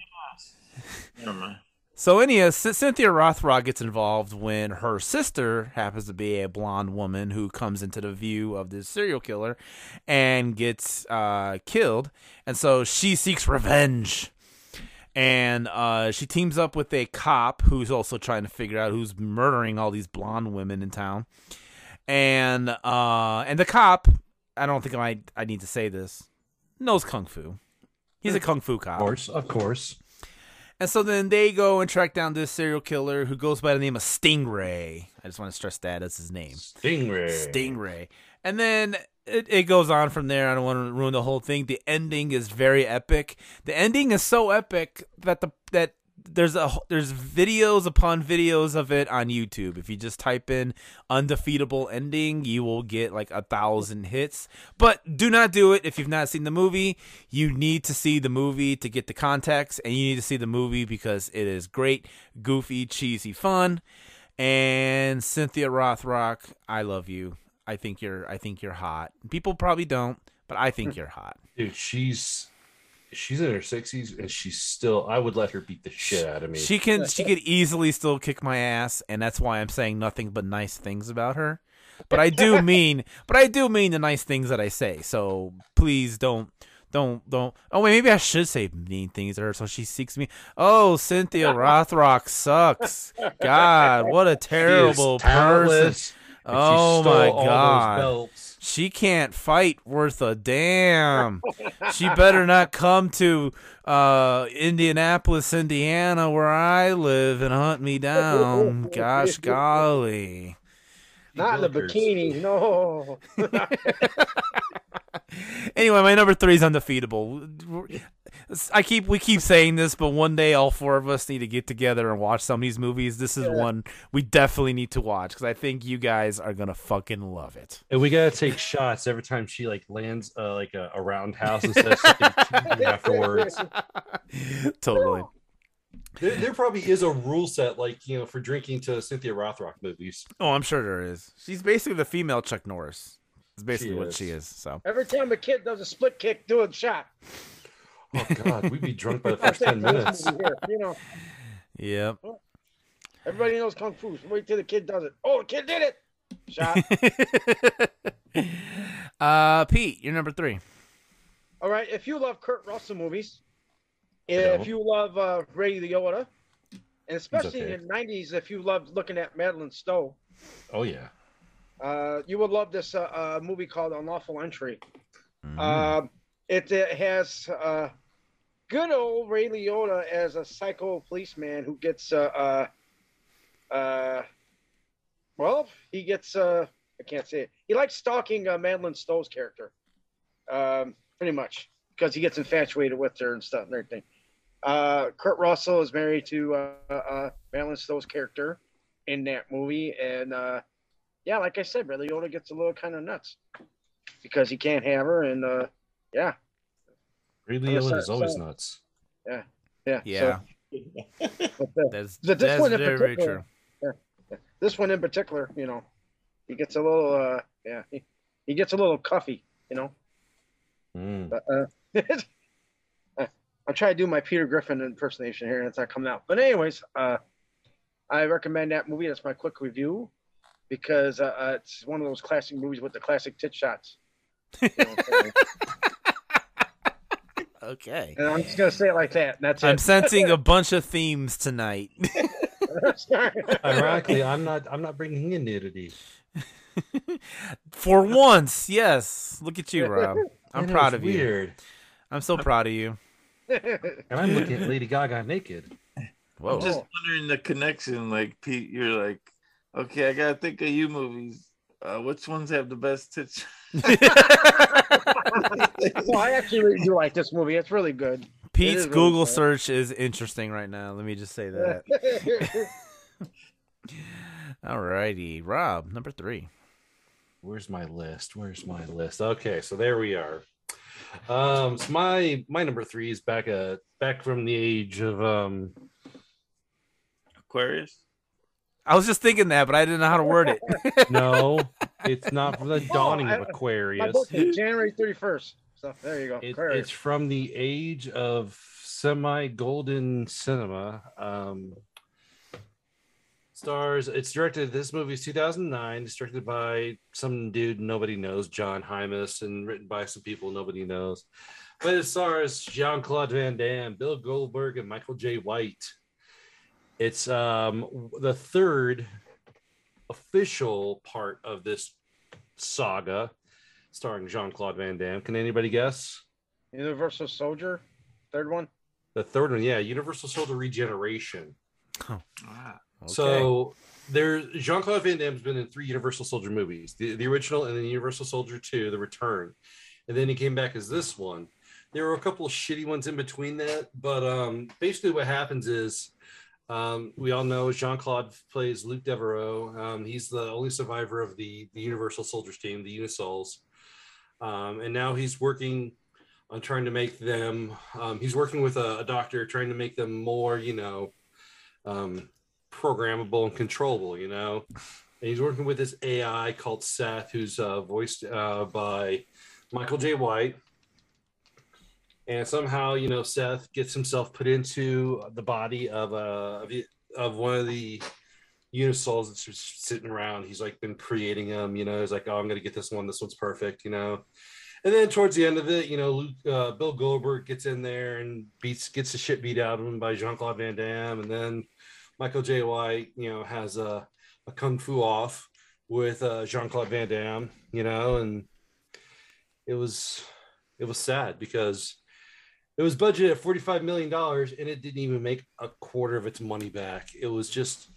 Never mind. So anyhow, Cynthia Rothrock gets involved when her sister happens to be a blonde woman who comes into the view of this serial killer and gets uh, killed, and so she seeks revenge. And uh, she teams up with a cop who's also trying to figure out who's murdering all these blonde women in town. And uh, and the cop, I don't think I I need to say this, knows kung fu. He's a kung fu cop. Of course, of course. And so then they go and track down this serial killer who goes by the name of Stingray. I just want to stress that as his name. Stingray. Stingray. And then it, it goes on from there. I don't want to ruin the whole thing. The ending is very epic. The ending is so epic that the that there's a there's videos upon videos of it on YouTube. If you just type in undefeatable ending, you will get like a thousand hits. But do not do it if you've not seen the movie. You need to see the movie to get the context, and you need to see the movie because it is great, goofy, cheesy fun. And Cynthia Rothrock, I love you. I think you're I think you're hot. People probably don't, but I think hmm. you're hot. Dude, she's she's in her sixties and she's still I would let her beat the shit out of me. She can she could easily still kick my ass, and that's why I'm saying nothing but nice things about her. But I do mean but I do mean the nice things that I say. So please don't don't don't oh wait maybe I should say mean things to her so she seeks me. Oh Cynthia Rothrock sucks. God, what a terrible person. Talentless, and she Oh stole my all those God. belts. She can't fight worth a damn. she better not come to uh, Indianapolis, Indiana, where I live, and hunt me down. Gosh golly. Not in the Wilkers. bikini, no. Anyway, my number three is undefeatable. I keep we keep saying this, but one day all four of us need to get together and watch some of these movies. This is one we definitely need to watch because I think you guys are gonna fucking love it. And we gotta take shots every time she like lands uh, like a, a roundhouse instead of afterwards. totally. There, there probably is a rule set, like you know, for drinking to Cynthia Rothrock movies. Oh, I'm sure there is. She's basically the female Chuck Norris. It's basically She what is. she is. So Every time a kid does a split kick, do a shot. Oh God, we'd be drunk by the first ten minutes. You know, yep. everybody knows kung fu. So wait till the kid does it. Oh, the kid did it. Shot. uh, Pete, you're number three. All right. If you love Kurt Russell movies, if don't. you love uh, Ray Liotta, and especially okay. in the '90s, if you loved looking at Madeleine Stowe, Oh yeah. uh, you would love this uh, uh, movie called Unlawful Entry. Mhm. Um, it, it has uh, good old Ray Liotta as a psycho policeman who gets, uh, uh, uh, well, he gets, uh, I can't say it. He likes stalking uh, Madeleine Stowe's character, um, pretty much, because he gets infatuated with her and stuff and everything. Uh, Kurt Russell is married to uh, uh, Madeleine Stowe's character in that movie, and uh, yeah, like I said, Ray Liotta gets a little kind of nuts because he can't have her, and uh, yeah, Ray I'm Liotta is always sorry. nuts. yeah. yeah, So, but, uh, that's the- this that's one in very, very particular- true. this one in particular, you know, he gets a little, uh, yeah, he, he gets a little cuffy, you know. Mm. But, uh, I'll try to do my Peter Griffin impersonation here, and it's not coming out. But anyways, uh, I recommend that movie. That's my quick review because uh, uh, it's one of those classic movies with the classic tit shots. You know what I'm saying? Okay. and I'm just gonna say it like that. And that's I'm it. sensing a bunch of themes tonight. Ironically, I'm not. I'm not bringing in nudity. For once, yes. Look at you, Rob. I'm I proud it's of you. I'm so proud of you. And I'm looking at Lady Gaga naked. Whoa. I'm just wondering the connection. Like Pete, you're like, okay, I gotta think of you movies. Uh, which ones have the best tits? well, I actually really do like this movie. It's really good. Pete's is really Google fun. search is interesting right now. Let me just say that. Alrighty, Rob, number three. Where's my list? Where's my list? Okay, so there we are. Um, so my my number three is back uh back from the age of um Aquarius. I was just thinking that, but I didn't know how to word it. no, it's not from the dawning I- of My Aquarius. birthday, January 31st. So there you go. It, it's from the age of semi golden cinema. Um, stars. It's directed. This movie is 2009. It's directed by some dude nobody knows, John Hyams, and written by some people nobody knows. But it stars Jean Claude Van Damme, Bill Goldberg, and Michael Jai White. It's um, the third official part of this saga, starring Jean Claude Van Damme. Can anybody guess? Universal Soldier, third one. The third one, yeah, Universal Soldier Regeneration. Ah, So there's Jean Claude Van Damme's been in three Universal Soldier movies: the, the original, and then Universal Soldier Two: The Return, and then he came back as this one. There were a couple of shitty ones in between that, but um, basically what happens is um, we all know Jean Claude plays Luc Deveraux. Um, he's the only survivor of the the Universal Soldiers team, the Unisols, um, and now he's working on trying to make them. Um, he's working with a, a doctor trying to make them more, you know, um, programmable and controllable, you know. And he's working with this AI called Seth, who's uh, voiced uh, by Michael Jai White. And somehow, you know, Seth gets himself put into the body of a of, one of the Unisols that's just sitting around. He's like been creating them, you know. He's like, oh, I'm gonna get this one. This one's perfect, you know. And then towards the end of it, you know, Luke, uh, Bill Goldberg gets in there and beats gets the shit beat out of him by Jean Claude Van Damme, and then Michael Jai White, you know, has a, a kung fu off with uh, Jean Claude Van Damme, you know, and it was it was sad because it was budgeted at forty five million dollars and it didn't even make a quarter of its money back. It was just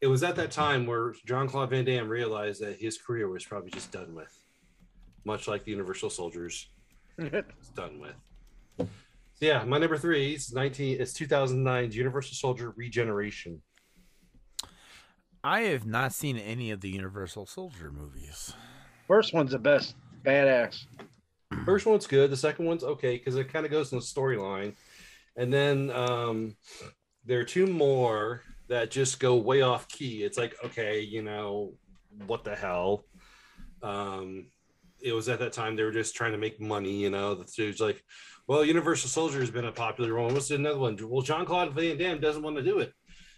it was at that time where John Claude Van Damme realized that his career was probably just done with, much like the Universal Soldiers it's done with. So yeah, my number three is 19. It's 2009's Universal Soldier Regeneration. I have not seen any of the Universal Soldier movies. First one's the best. Badass. First one's good. The second one's okay because it kind of goes in the storyline, and then um, there are two more that just go way off key. It's like, okay, you know, what the hell? Um, it was at that time they were just trying to make money, you know. The dude's like, well, Universal Soldier has been a popular one. What's another one? Well, John Claude Van Damme doesn't want to do it.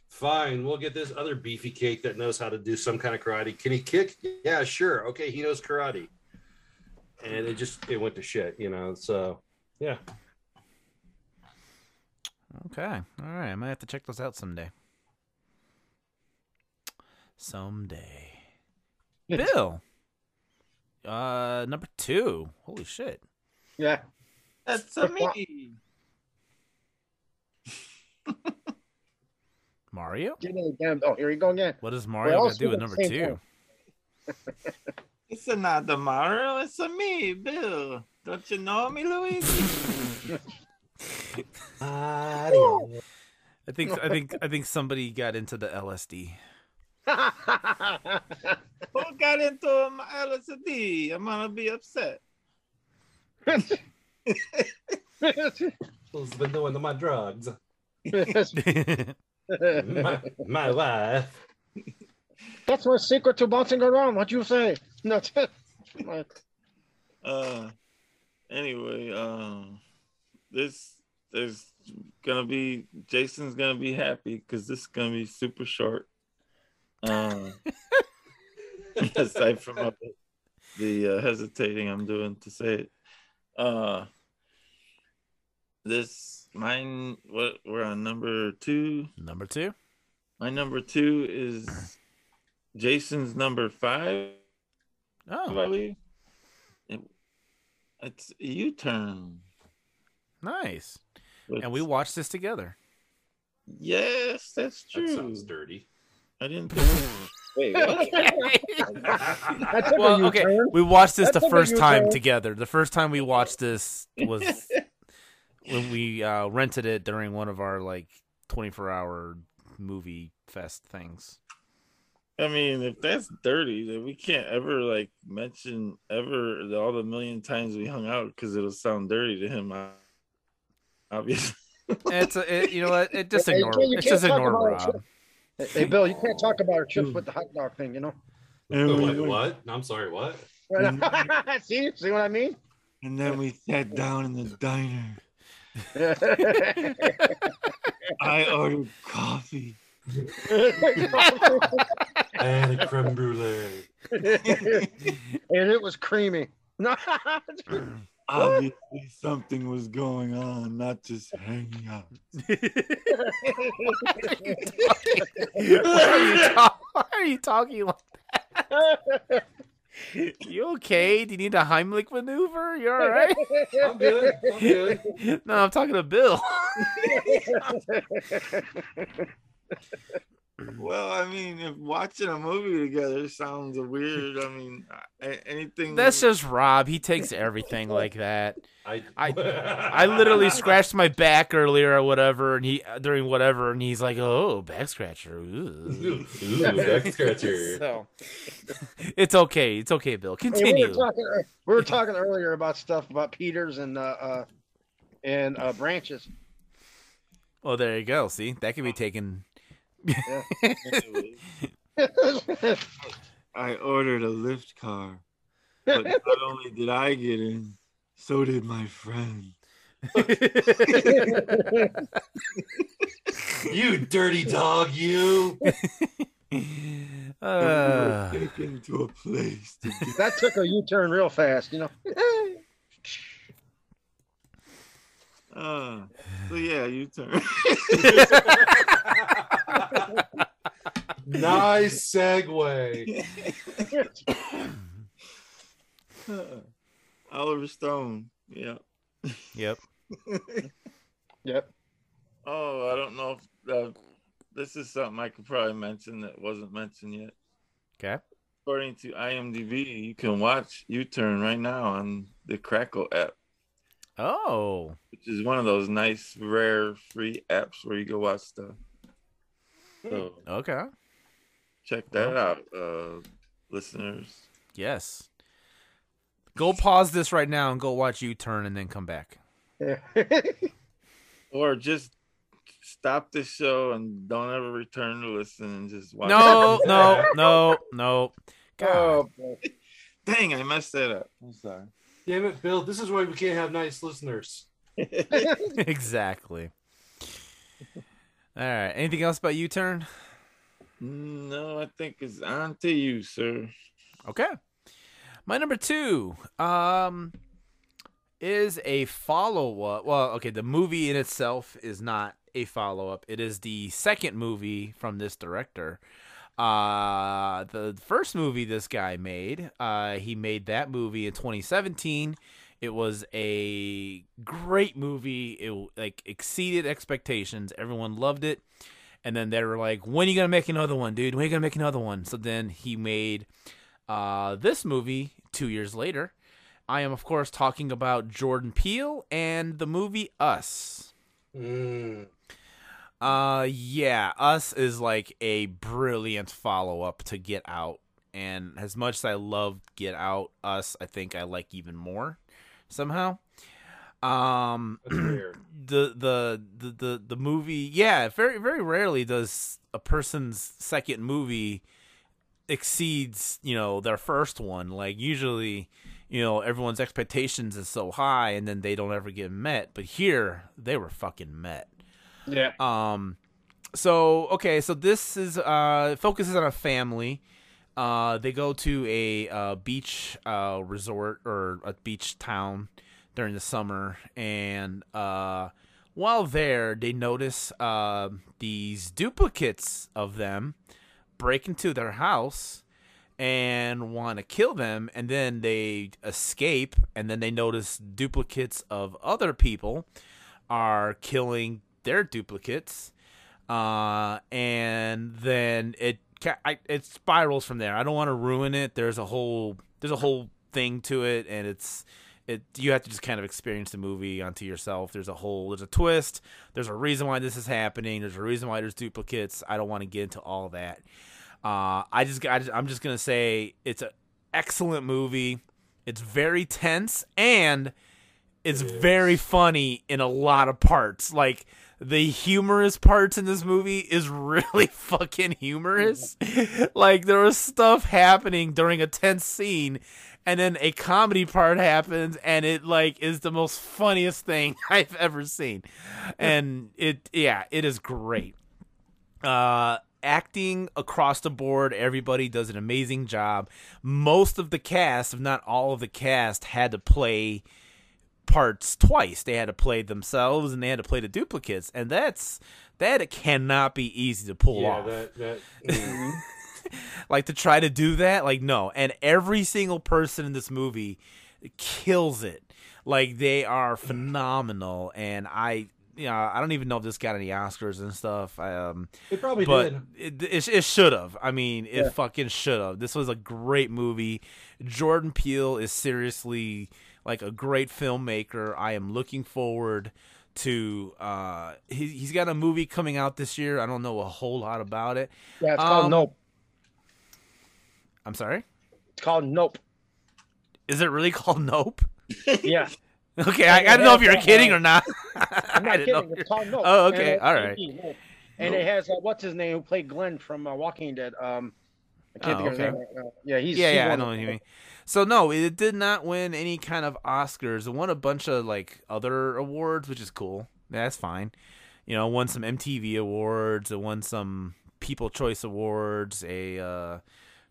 Fine, we'll get this other beefy cake that knows how to do some kind of karate. Can he kick? Yeah, sure. Okay, he knows karate. And it just it went to shit, you know. So yeah. Okay. All right. I might have to check those out someday. Someday. Bill. Uh, number two. Holy shit. Yeah. That's a me. Mario? Get in again. Oh, here you go again. What does Mario got to do with number two? It's a not the Mario, it's a me, Bill. Don't you know me, Luigi? I think I think I think somebody got into the LSD. Who got into my LSD? I'm gonna be upset. Who's been doing my drugs? My, my wife. That's my secret to bouncing around. What do you say? that's No. Uh, anyway, um, this there's gonna be Jason's gonna be happy because this is gonna be super short. Um, aside from uh, the uh, hesitating I'm doing to say it, uh, this mine what we're on number two. number two. My number two is Jason's number five. I Oh, believe. It, it's a U-turn. nice. It's- And we watched this together. Yes, that's true. That sounds dirty. I didn't. Think, wait, what? That well, okay, U-turn. we watched this That the first time U-turn. together. The first time we watched this was when we uh, rented it during one of our like 24 hour movie fest things. I mean, if that's dirty, then we can't ever like mention ever the- all the million times we hung out because it'll sound dirty to him. uh, Obviously. It's a, it, you know what? It just Yeah, you ignore. can't- It's just talk ignore about. Rob. Hey, Bill, you can't talk about our chips with the hot dog thing, you know? And, we Wait, went- what? I'm sorry, what? see, see what I mean? and then we sat down in the diner. I ordered coffee. And a creme brulee. and it was creamy. Obviously, something was going on, not just hanging out. why, are you talk- why are you talking like that? You okay? Do you need a Heimlich maneuver? You all right? I'm good. I'm good. No, I'm talking to Bill. Well, I mean, if watching a movie together sounds weird, I mean, anything. That's just Rob. He takes everything like that. I I- I literally scratched my back earlier or whatever, and he during whatever, and he's like, "Oh, back scratcher." Ooh. Ooh, back scratcher. So it's okay. It's okay, Bill. Hey, we, Continue. were talking, we were talking earlier about stuff about Peters and uh, uh and uh, branches. Oh, there you go. See, that can be taken. Anyway, I ordered a Lyft car, but not only did I get in, so did my friend. You dirty dog, you. Uh, Taken to a place to get. that took a U-turn real fast, you know. Uh, so yeah, you turn. nice segue. Oliver Stone. Yeah. yep. Yep. Oh, I don't know if uh, this is something I could probably mention that wasn't mentioned yet. Okay. According to IMDb, you can watch U Turn right now on the Crackle app, Oh, which is one of those nice, rare, free apps where you go watch stuff. So okay. check that out, uh, listeners. Yes. Go pause this right now and go watch U Turn and then come back. Or just stop the show and don't ever return to listen and just watch. No, no, no, no. God. Oh. Dang, I messed that up. I'm sorry. Damn it, Bill. This is why we can't have nice listeners. exactly. All right. Anything else about U turn? No, I think it's on to you, sir. Okay. My number two um, is a follow up. Well, okay, the movie in itself is not a follow up. It is the second movie from this director. Uh, the first movie this guy made, uh, he made that movie in 2017. It was a great movie. It like exceeded expectations. Everyone loved it. And then they were like, "When are you gonna make another one, dude? When are you gonna make another one?" So then he made uh, this movie two years later. I am, of course, talking about Jordan Peele and the movie Us. Mm. Uh, yeah, Us is like a brilliant follow up to Get Out. And as much as I loved Get Out, Us, I think I like even more somehow. Um, the, the the the the movie, yeah, very very rarely does a person's second movie exceeds you know their first one. Like usually, you know, everyone's expectations is so high, and then they don't ever get met. But here, they were fucking met. Yeah. Um, so okay, so this is uh focuses on a family. Uh, they go to a uh, beach uh, resort or a beach town during the summer, and uh, while there, they notice uh, these duplicates of them break into their house and want to kill them, and then they escape, and then they notice duplicates of other people are killing their duplicates, uh, and then it ca- I, it spirals from there. I don't want to ruin it. There's a whole there's a whole thing to it, and it's it you have to just kind of experience the movie onto yourself. There's a whole there's a twist. There's a reason why this is happening. There's a reason why there's duplicates. I don't want to get into all that. Uh, I just I just, I'm just gonna say it's an excellent movie. It's very tense and it's very funny in a lot of parts. Like the humorous parts in this movie is really fucking humorous. like there was stuff happening during a tense scene and then a comedy part happens and it like is the most funniest thing I've ever seen. And it yeah, it is great. Uh acting across the board everybody does an amazing job most of the cast if not all of the cast had to play parts twice they had to play themselves and they had to play the duplicates and that's that cannot be easy to pull yeah, off that that. mm. like to try to do that like no and every single person in this movie kills it like they are phenomenal and i you know i don't even know if this got any oscars and stuff um It probably but did. it, it, it should have. I mean, it Yeah. fucking should have. This was a great movie. Jordan Peele is seriously like a great filmmaker. I am looking forward to. uh he, He's got a movie coming out this year. I don't know a whole lot about it. Yeah, it's called Um, Nope. I'm sorry. It's called Nope. Is it really called Nope? Yeah. Okay, I, I don't know if you're kidding or not. I'm not know kidding. It's called Nope. Oh, okay. All right. Nope. And it has uh, what's his name who played Glenn from uh, Walking Dead. Um, I can't Oh, think of his okay. name right. Yeah, he's yeah, yeah, I know what you mean. So no, it did not win any kind of Oscars. It won a bunch of like other awards, which is cool. That's fine. You know, won some MTV awards. It won some People Choice Awards, a uh,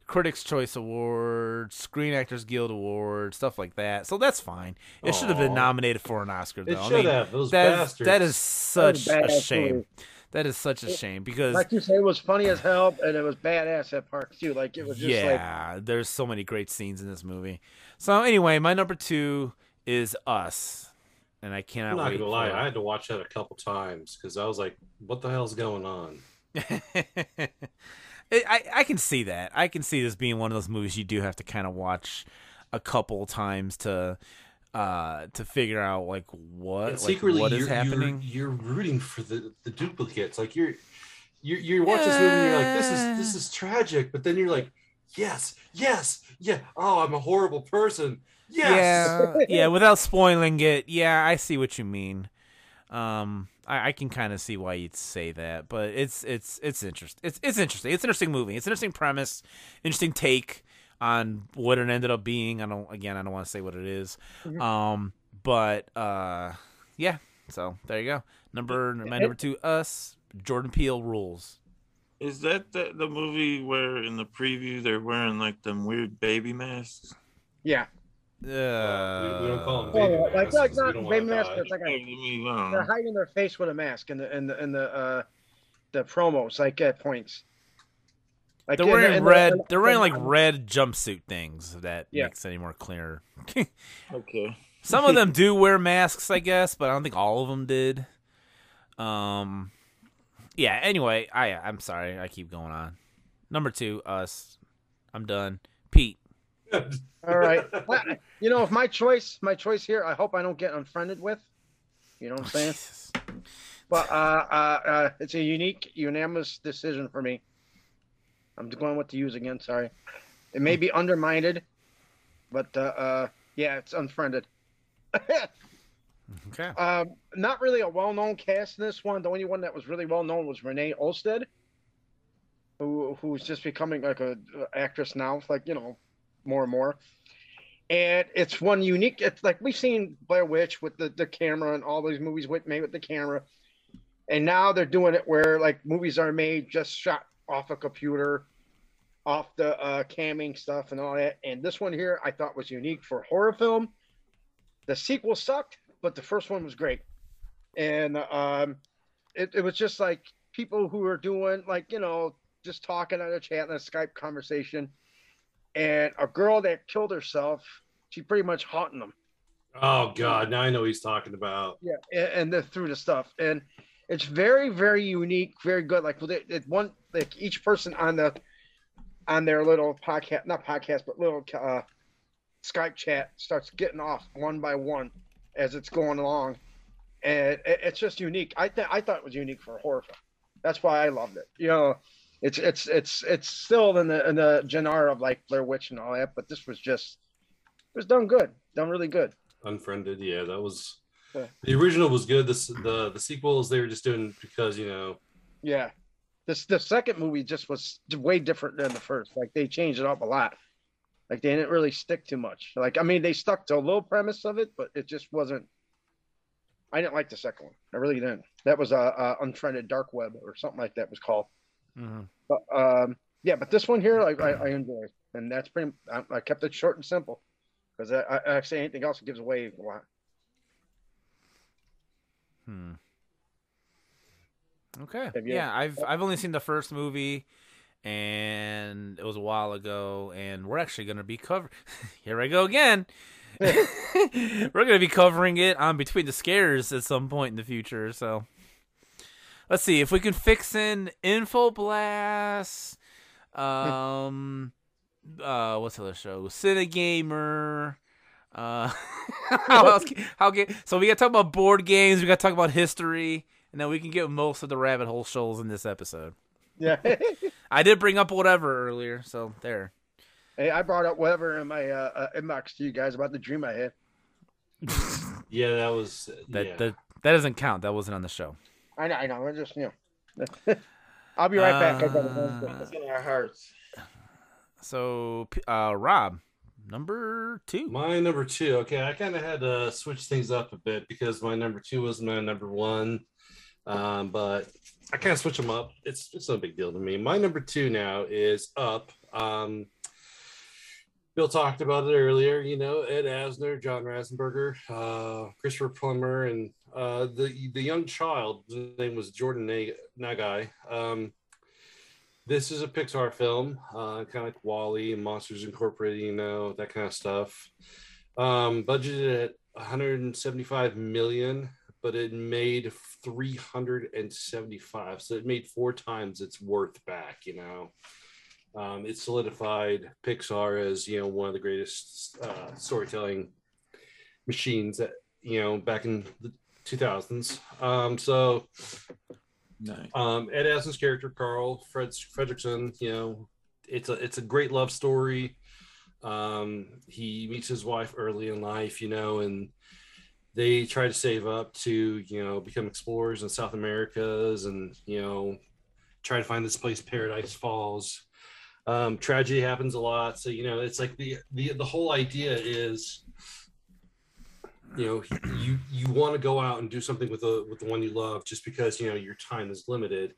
Critics Choice Award, Screen Actors Guild Award, stuff like that. So that's fine. It should have been nominated for an Oscar, though. It I mean, have. Those that is, bastards. that is such That a shame. Movie. That is such a shame because Like you say, it was funny as hell, and it was badass at parts too. Like it was just like yeah, there's so many great scenes in this movie. So anyway, my number two is Us, and I cannot I'm not wait. gonna lie. for- I had to watch that a couple times because I was like, "What the hell's going on?" I I can see that. I can see this being one of those movies you do have to kind of watch a couple times to uh to figure out like what And like, secretly, what is you're, happening. You're, you're rooting for the the duplicates. Like you're you're you watch this movie and you're like, "This is this is tragic," but then you're like, "Yes, yes, yeah." Oh, I'm a horrible person. Yes. Yeah, yeah. Without spoiling it, yeah, I see what you mean. Um, I, I can kind of see why you'd say that, but it's it's it's interesting. It's it's interesting. It's an interesting movie. It's an interesting premise, interesting take on what it ended up being. I don't again, I don't want to say what it is. Mhm. Um, but uh, yeah. So there you go. Number my number two, us. Jordan Peele rules. Is that the, the movie where in the preview they're wearing like them weird baby masks? Yeah. Uh, we, we don't call them Oh, baby like- masks like 'cause we not don't baby wanna masks, it's like Hey, a, I mean, I don't they're hiding their face with a mask in the in the in the uh the promos like at points. Like They're wearing in the- red. They're wearing like red jumpsuit things. If that Yeah. makes any more clear. Okay. Some of them do wear masks, I guess, but I don't think all of them did. Um, yeah. Anyway, I I'm sorry. I keep going on. Number two, us. I'm done. Pete. All right. Well, you know, if my choice, my choice here, I hope I don't get unfriended with. You know what I'm saying? Jesus. But uh, uh, uh, it's a unique, unanimous decision for me. I'm going with the use again. Sorry, it may be undermined, but uh, uh, yeah, it's unfriended. Okay. um, not really a well-known cast in this one. The only one that was really well known was Renee Olstead, who who's just becoming like a, a actress now, like you know, more and more. And it's one unique. It's like we've seen Blair Witch with the, the camera and all these movies with made with the camera, and now they're doing it where like movies are made just shot off a computer, off the uh, camming stuff and all that. And this one here I thought was unique for horror film. The sequel sucked, but the first one was great, and um, it, it was just like people who are doing like you know just talking on a chat in a Skype conversation, and a girl that killed herself. She pretty much haunting them. Oh God, now I know what he's talking about. Yeah, and, and then through the stuff, and it's very, very unique, very good. Like with it, one like each person on the on their little podcast, not podcast, but little uh, Skype chat starts getting off one by one as it's going along, and it, it's just unique. I think I thought it was unique for a horror film. That's why I loved it. You know, it's it's it's it's still in the in the genre of like Blair Witch and all that, but this was just it was done good, done really good. Unfriended, yeah, that was. The original was good. This the the sequels they were just doing because you know Yeah. This the second movie just was way different than the first. Like they changed it up a lot. Like they didn't really stick too much. Like I mean they stuck to a little premise of it, but it just wasn't I didn't like the second one. I really didn't. That was a, a unfriended dark web or something like that was called. Mhm. But um yeah, but this one here like I, I enjoy. And that's pretty I, I kept it short and simple. Because I, I actually anything else gives away a lot. Hmm. Okay. Yeah, I've I've only seen the first movie, and it was a while ago. And we're actually gonna be cover. Here I go again. we're gonna be covering it on Between the Scares at some point in the future. So let's see if we can fix in Info Blast. Um, uh, what's the other show? Cinegamer. Uh, how else? can- How get? So we got to talk about board games. We got to talk about history, and then we can get most of the rabbit hole shows in this episode. Yeah. I did bring up whatever earlier, so there. hey, I brought up whatever in my uh, uh, inbox to you guys about the dream I had. yeah that was That yeah. that that doesn't count. That wasn't on the show. I know, I know. I just you know. I'll be right back. I gotta go. Uh, It's in our hearts. So, uh, Rob, number two. My number two. Okay, I kind of had to switch things up a bit because my number two was my number one, um, but I kind of switch them up. It's it's no big deal to me. My number two now is Up. Um, Bill talked about it earlier. You know, Ed Asner, John Ratzenberger, uh, Christopher Plummer, and uh, the the young child. His name was Jordan Nag- Nagai. Um, this is a Pixar film, uh, kind of like WALL-E Monsters Incorporated, you know, that kind of stuff. Um, budgeted at 175 million, but it made 375. So it made four times its worth back, you know. Um, it solidified Pixar as, you know, one of the greatest uh, storytelling machines that, you know, back in the 2000s. Um, so Nice. um, Ed Asner's character Carl Fred Fredricksen, you know, it's a it's a great love story. Um, he meets his wife early in life, you know, and they try to save up to you know become explorers in South Americas and you know try to find this place, Paradise Falls. Um, tragedy happens a lot, so you know it's like the the the whole idea is you know you you want to go out and do something with the with the one you love just because you know your time is limited.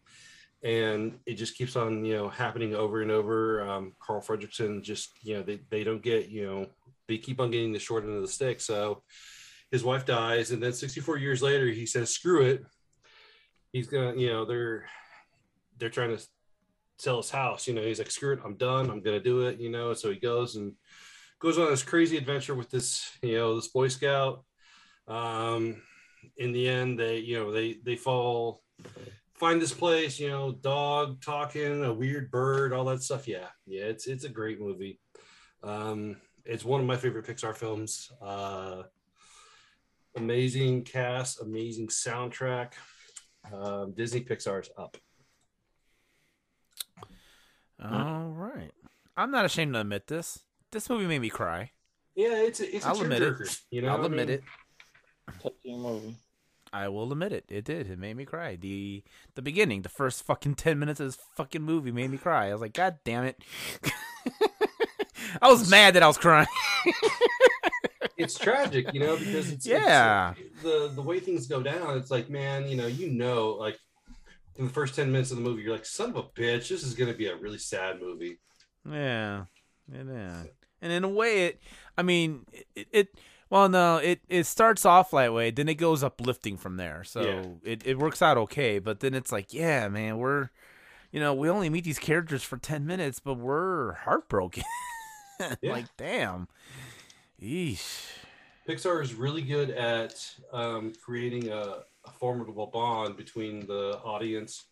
And it just keeps on you know happening over and over. Um, carl fredricksen just you know they, they don't get you know they keep on getting the short end of the stick. So his wife dies and then 64 years later he says screw it. He's gonna you know they're they're trying to sell his house. You know he's like screw it i'm done i'm gonna do it you know so he goes and goes on this crazy adventure with this you know this boy scout. Um in the end they you know they they fall find this place you know dog talking a weird bird all that stuff. Yeah yeah it's it's a great movie. Um it's one of my favorite pixar films. Uh amazing cast amazing soundtrack. Um disney pixar's up. All right. I'm not ashamed to admit this. This movie made me cry. yeah it's a, it's a I'll admit it. you know I'll I admit mean, it. Touching movie. I will admit it. It did. It made me cry. The the beginning, the first fucking ten minutes of this fucking movie made me cry. I was like, God damn it. I was mad that I was crying. it's tragic, you know, because it's Yeah. it's, the the way things go down. It's like, man, you know, you know, like in the first ten minutes of the movie, you're like, son of a bitch, this is gonna be a really sad movie. Yeah, it is. And in a way, it. I mean, it. it well, no, it it starts off way, then it goes uplifting from there. So Yeah. it it works out okay. But then it's like, yeah, man, we're, you know, we only meet these characters for ten minutes, but we're heartbroken. Yeah. like, damn. Eesh. Pixar is really good at um, creating a, a formidable bond between the audience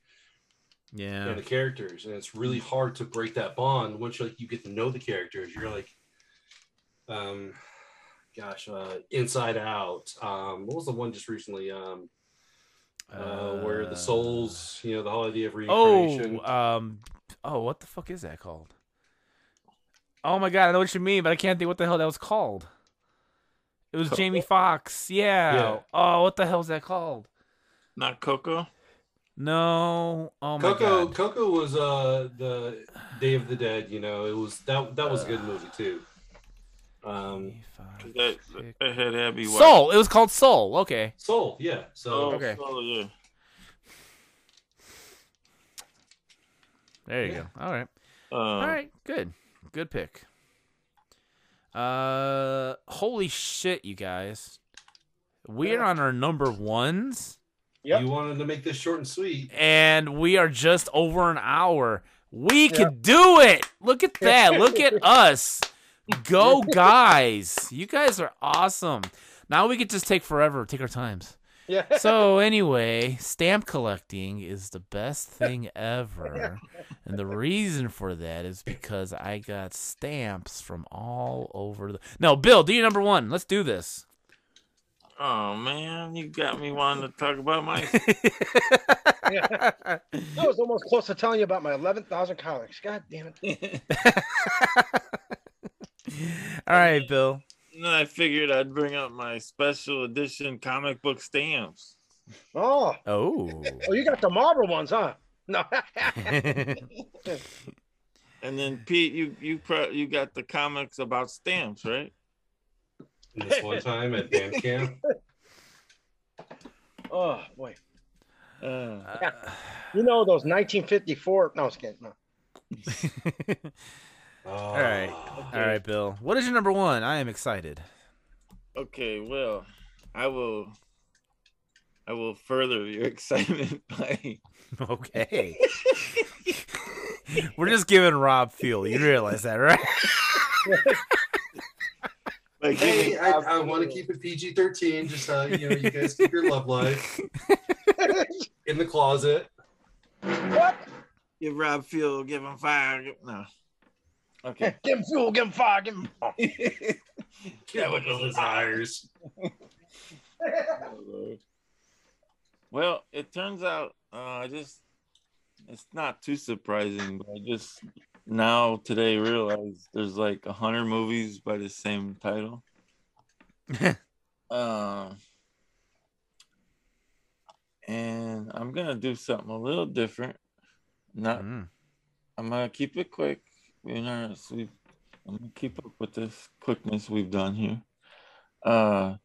Yeah. and the characters, and it's really hard to break that bond once you like you get to know the characters. You're like, um, gosh, uh, Inside Out. Um, what was the one just recently? Um, uh, where the souls, you know, the whole idea of reincarnation. Oh, um, oh, what the fuck is that called? Oh my god, I know what you mean, but I can't think what the hell that was called. It was Jamie Foxx. Yeah. Yeah. Oh, what the hell is that called? Not Coco. No. Oh my Coco, god. Coco was uh the Day of the Dead. You know, it was that that was a good movie too. Um, Jamie Foxx. That, that had Abby White. Soul. It was called Soul. Okay. Soul, yeah. So Oh, Okay. Soul, yeah. There you Yeah. go. All right. Uh, All right. Good. Good pick. Uh, holy shit, you guys. We're on our number ones. Yep. you wanted to make this short and sweet. and we are just over an hour. We can do it. Look at that. Look at us. Go, guys. You guys are awesome. Now we could just take forever, take our times. Yeah. So, anyway, stamp collecting is the best thing ever. And the reason for that is because I got stamps from all over the. No, Bill, do your number one. Let's do this. oh man, you got me wanting to talk about my. I was almost close to telling you about my 11,000 comics. God damn it. all right, Bill. And then I figured I'd bring up my special edition comic book stamps. Oh, Oh. oh, you got the Marvel ones, huh? No. And then Pete, you you pro- you got the comics about stamps, right? This one time at band camp. oh, boy. Uh, You know those 1954. No, I was kidding. No. All right. All right, Bill. What is your number one? I am excited. okay, well, I will. I will further your excitement by. Okay. We're just giving Rob fuel. You realize that, right? by Hey, I, I want to keep it PG thirteen. Just uh, you know, you guys keep your love life in the closet. what? give Rob fuel, give him fire. No. Okay. give him fuel, give him fire, give him. Get with desires. well, it turns out uh, I uh, just it's not too surprising, but I just now today realized there's like a hundred movies by the same title. uh, and I'm gonna do something a little different. Not, mm. I'm gonna keep it quick. You know, so we I'm gonna keep up with this quickness we've done here. Uh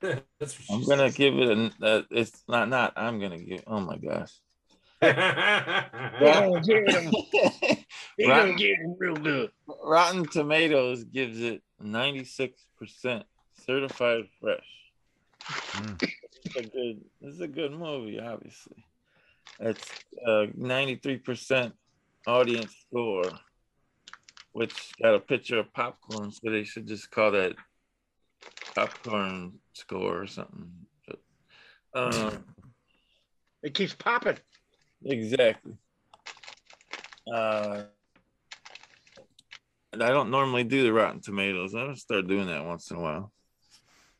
That's what she I'm gonna says. give it an uh, it's not not I'm gonna give oh my gosh. They're gonna get him. They're Rotten- gonna get real good. Rotten Tomatoes gives it 96% certified fresh. Mm. It's a good it's a good movie, obviously. It's uh 93% audience score, which got a picture of popcorn, so they should just call that popcorn score or something. But, um, It keeps popping. Exactly. Uh, and I don't normally do the Rotten Tomatoes. I'm gonna start doing that once in a while.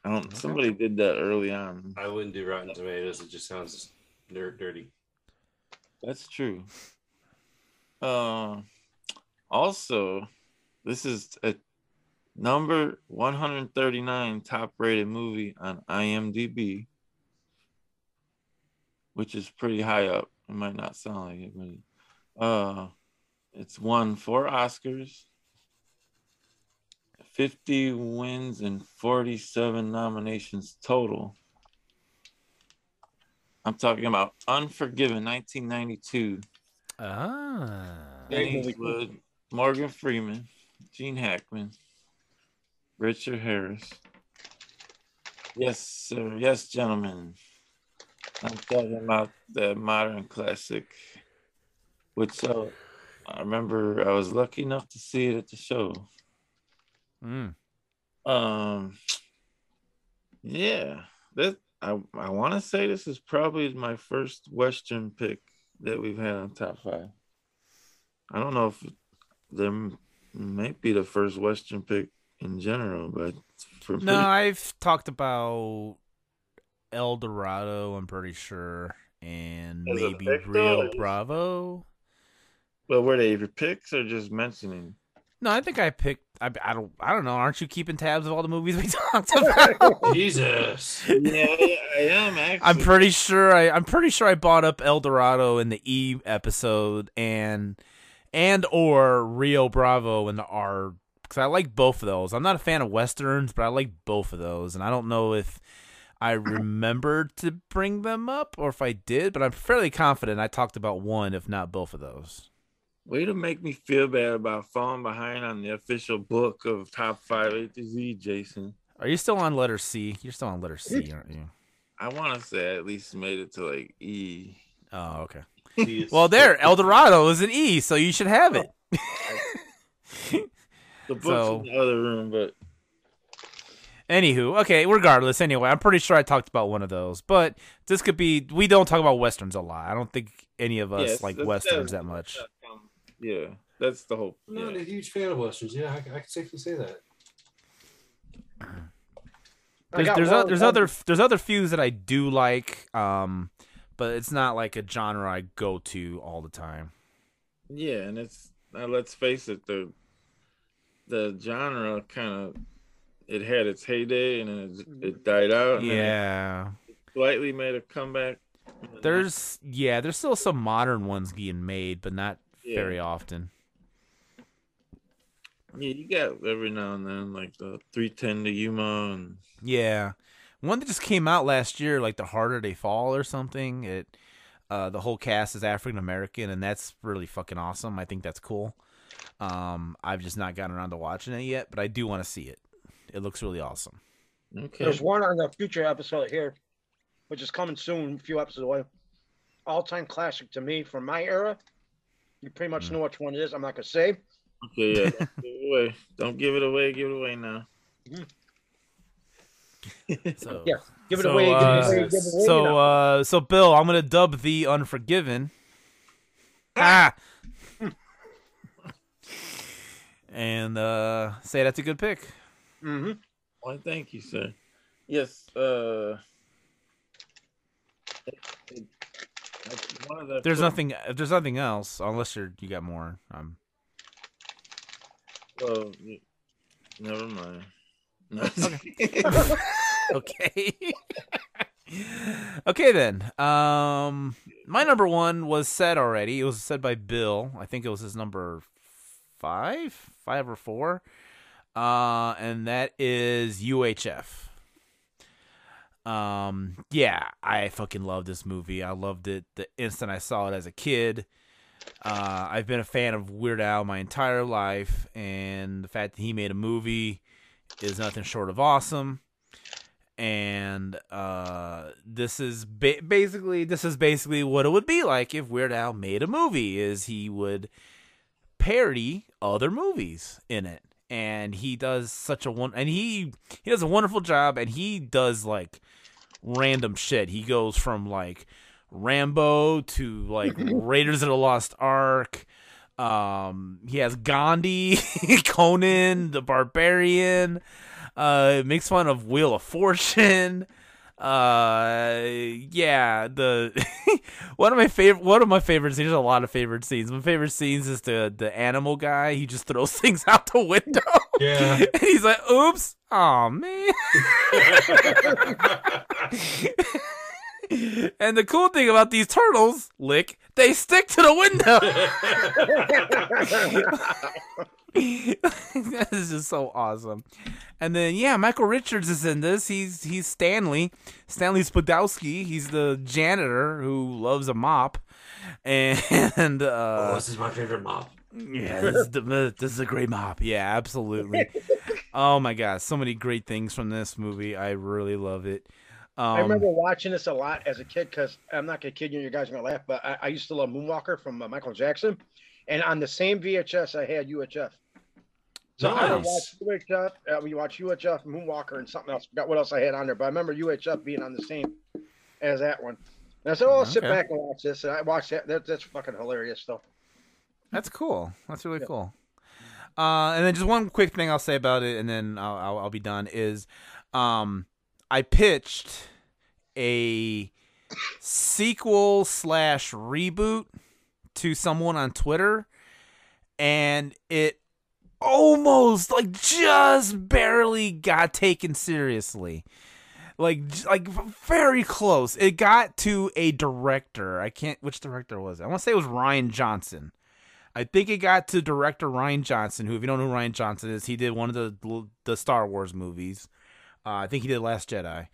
I don't. Somebody did that early on. I wouldn't do Rotten Tomatoes. It just sounds nerd dirty. That's true. Uh, also, this is a number 139 top rated movie on IMDb, which is pretty high up. It might not sound like it, but uh, it's won four Oscars, 50 wins, and 47 nominations total. I'm talking about Unforgiven, 1992. Ah. Great movie. Morgan Freeman, Gene Hackman, Richard Harris. Yes, sir. Yes, gentlemen. I'm talking about the modern classic, which uh, I remember I was lucky enough to see it at the show. Mm. Um, yeah, that I I want to say this is probably my first Western pick that we've had on top five. I don't know if there might be the first Western pick in general, but for No, I've talked about El Dorado. I'm pretty sure, and As maybe pick, Rio though? Bravo. Well, were they your picks or just mentioning? No, I think I picked. I, I don't. I don't know. Aren't you keeping tabs of all the movies we talked about? Jesus. yeah, I am actually. I'm pretty sure. I, I'm pretty sure I bought up El Dorado in the E episode and and or Rio Bravo in the R because I like both of those. I'm not a fan of westerns, but I like both of those, and I don't know if I remembered to bring them up or if I did, but I'm fairly confident I talked about one, if not both of those. Way to make me feel bad about falling behind on the official book of top five A to Z, Jason. Are you still on letter C? You're still on letter C, aren't you? I want to say I at least made it to like E. Oh, okay. Well, there, El Dorado is an E, so you should have it. Oh, the book's So- in the other room, but Anywho, okay, regardless, anyway, I'm pretty sure I talked about one of those. But this could be we don't talk about westerns a lot. I don't think any of us yes, like westerns that much. Yeah, that's the whole. I'm not Yeah. a huge fan of westerns. Yeah, I, I can safely say that. I There's got there's, one o- there's one- other there's other fews that I do like, um, but it's not like a genre I go to all the time. Yeah, and it's uh, let's face it, the the genre kind of it had its heyday and it, it died out. and then it Yeah, slightly made a comeback. there's yeah there's still some modern ones being made, but not Yeah. very often. yeah, you got every now and then like the three ten to Yuma and Yeah, one that just came out last year, like the harder they fall or something. It uh, the whole cast is African American, and that's really fucking awesome. I think that's cool. Um, I've just not gotten around to watching it yet, but I do want to see it. It looks really awesome. okay. There's one on the future episode here, which is coming soon, a few episodes away. All time classic to me from my era. You pretty much Mm. know which one it is. I'm not gonna say. Okay, yeah. Don't give it away. Don't give it away. Give it away now. So Yeah, Give it So, away. Give uh, it away. Give it away. So, now. uh, so Bill, I'm gonna dub the Unforgiven. ah. and uh, say that's a good pick. Mhm. Why, thank you, sir. Yes. Uh. it- it- that's one of the There's nothing. If there's nothing else, unless you're you got more. Um, Well, never mind. No. okay. Okay then. Um, my number one was said already. It was said by Bill. I think it was his number five, five or four. Uh, and that is UHF. Um, yeah, I fucking love this movie. I loved it the instant I saw it as a kid. Uh, I've been a fan of Weird Al my entire life, and the fact that he made a movie is nothing short of awesome. And uh, this is ba- basically this is basically what it would be like if Weird Al made a movie. Is he would parody other movies in it, and he does such a one, and he he does a wonderful job, and he does like random shit. He goes from like Rambo to like Raiders of the Lost Ark. Um, he has Gandhi, Conan the Barbarian. Uh, makes fun of Wheel of Fortune. Uh, yeah, the one of my favorite one of my favorite scenes. There's a lot of favorite scenes. My favorite scenes is the the animal guy. He just throws things out the window. Yeah. and he's like, "Oops, oh man." and the cool thing about these turtles, lick, they stick to the window. that is just so awesome. And then yeah, Michael Richards is in this. He's he's Stanley, Stanley Spadowski. He's the janitor who loves a mop. And uh oh, this is my favorite mop. yeah, this is, the, this is a great mop. Yeah, absolutely. oh my god, so many great things from this movie. I really love it. Um, I remember watching this a lot as a kid because I'm not gonna kid you, you guys are gonna laugh, but I, I used to love Moonwalker from uh, Michael Jackson, and on the same VHS I had UHF. So I would watch UHF. Uh, we watch UHF, Moonwalker, and something else. Forgot what else I had on there, but I remember UHF being on the same as that one. And I said, "Oh, I'll sit back and watch this." And I watched that. that that's fucking hilarious, though. That's cool. That's really Yeah. cool. Uh, and then just one quick thing I'll say about it, and then I'll, I'll, I'll be done. Is um, I pitched a sequel slash reboot to someone on Twitter, and it almost like just barely got taken seriously. Like, like very close. It got to a director. I can't. Which director was it? I want to say it was Rian Johnson. I think it got to director Rian Johnson, who, if you don't know who Rian Johnson is, he did one of the the Star Wars movies. Uh, I think he did Last Jedi,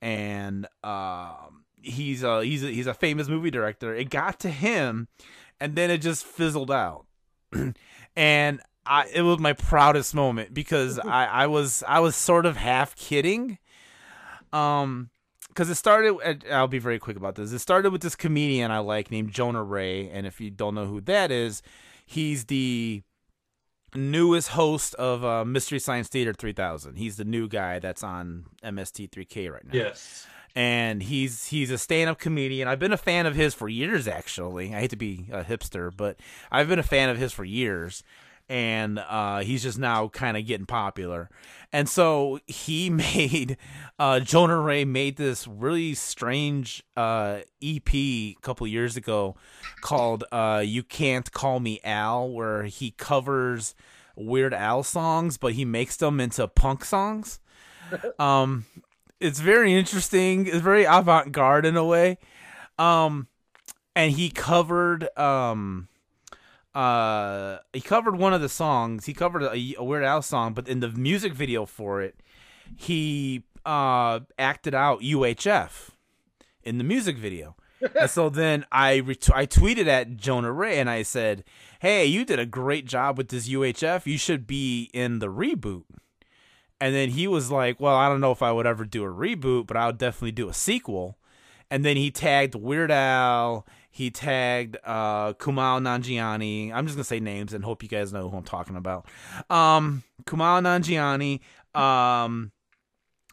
and um, he's a he's a, he's a famous movie director. It got to him, and then it just fizzled out, and I it was my proudest moment because I I was I was sort of half kidding, um. Because it started, I'll be very quick about this. It started with this comedian I like named Jonah Ray, and if you don't know who that is, he's the newest host of uh, Mystery Science Theater 3000. He's the new guy that's on MST3K right now Yes. and he's he's a stand-up comedian. I've been a fan of his for years actually. I hate to be a hipster, but I've been a fan of his for years. And uh, he's just now kind of getting popular, and so he made uh, Jonah Ray made this really strange uh, EP a couple years ago called uh, "You Can't Call Me Al," where he covers Weird Al songs, but he makes them into punk songs. Um, it's very interesting. It's very avant garde in a way. Um, and he covered um, uh, he covered one of the songs. He covered a, a Weird Al song, but in the music video for it, he uh acted out UHF in the music video. and so then I ret- I tweeted at Jonah Ray and I said, "Hey, you did a great job with this UHF. You should be in the reboot." And then he was like, "Well, I don't know if I would ever do a reboot, but I would definitely do a sequel." And then he tagged Weird Al. He tagged uh, Kumail Nanjiani. I'm just gonna say names and hope you guys know who I'm talking about. Um, Kumail Nanjiani. Um,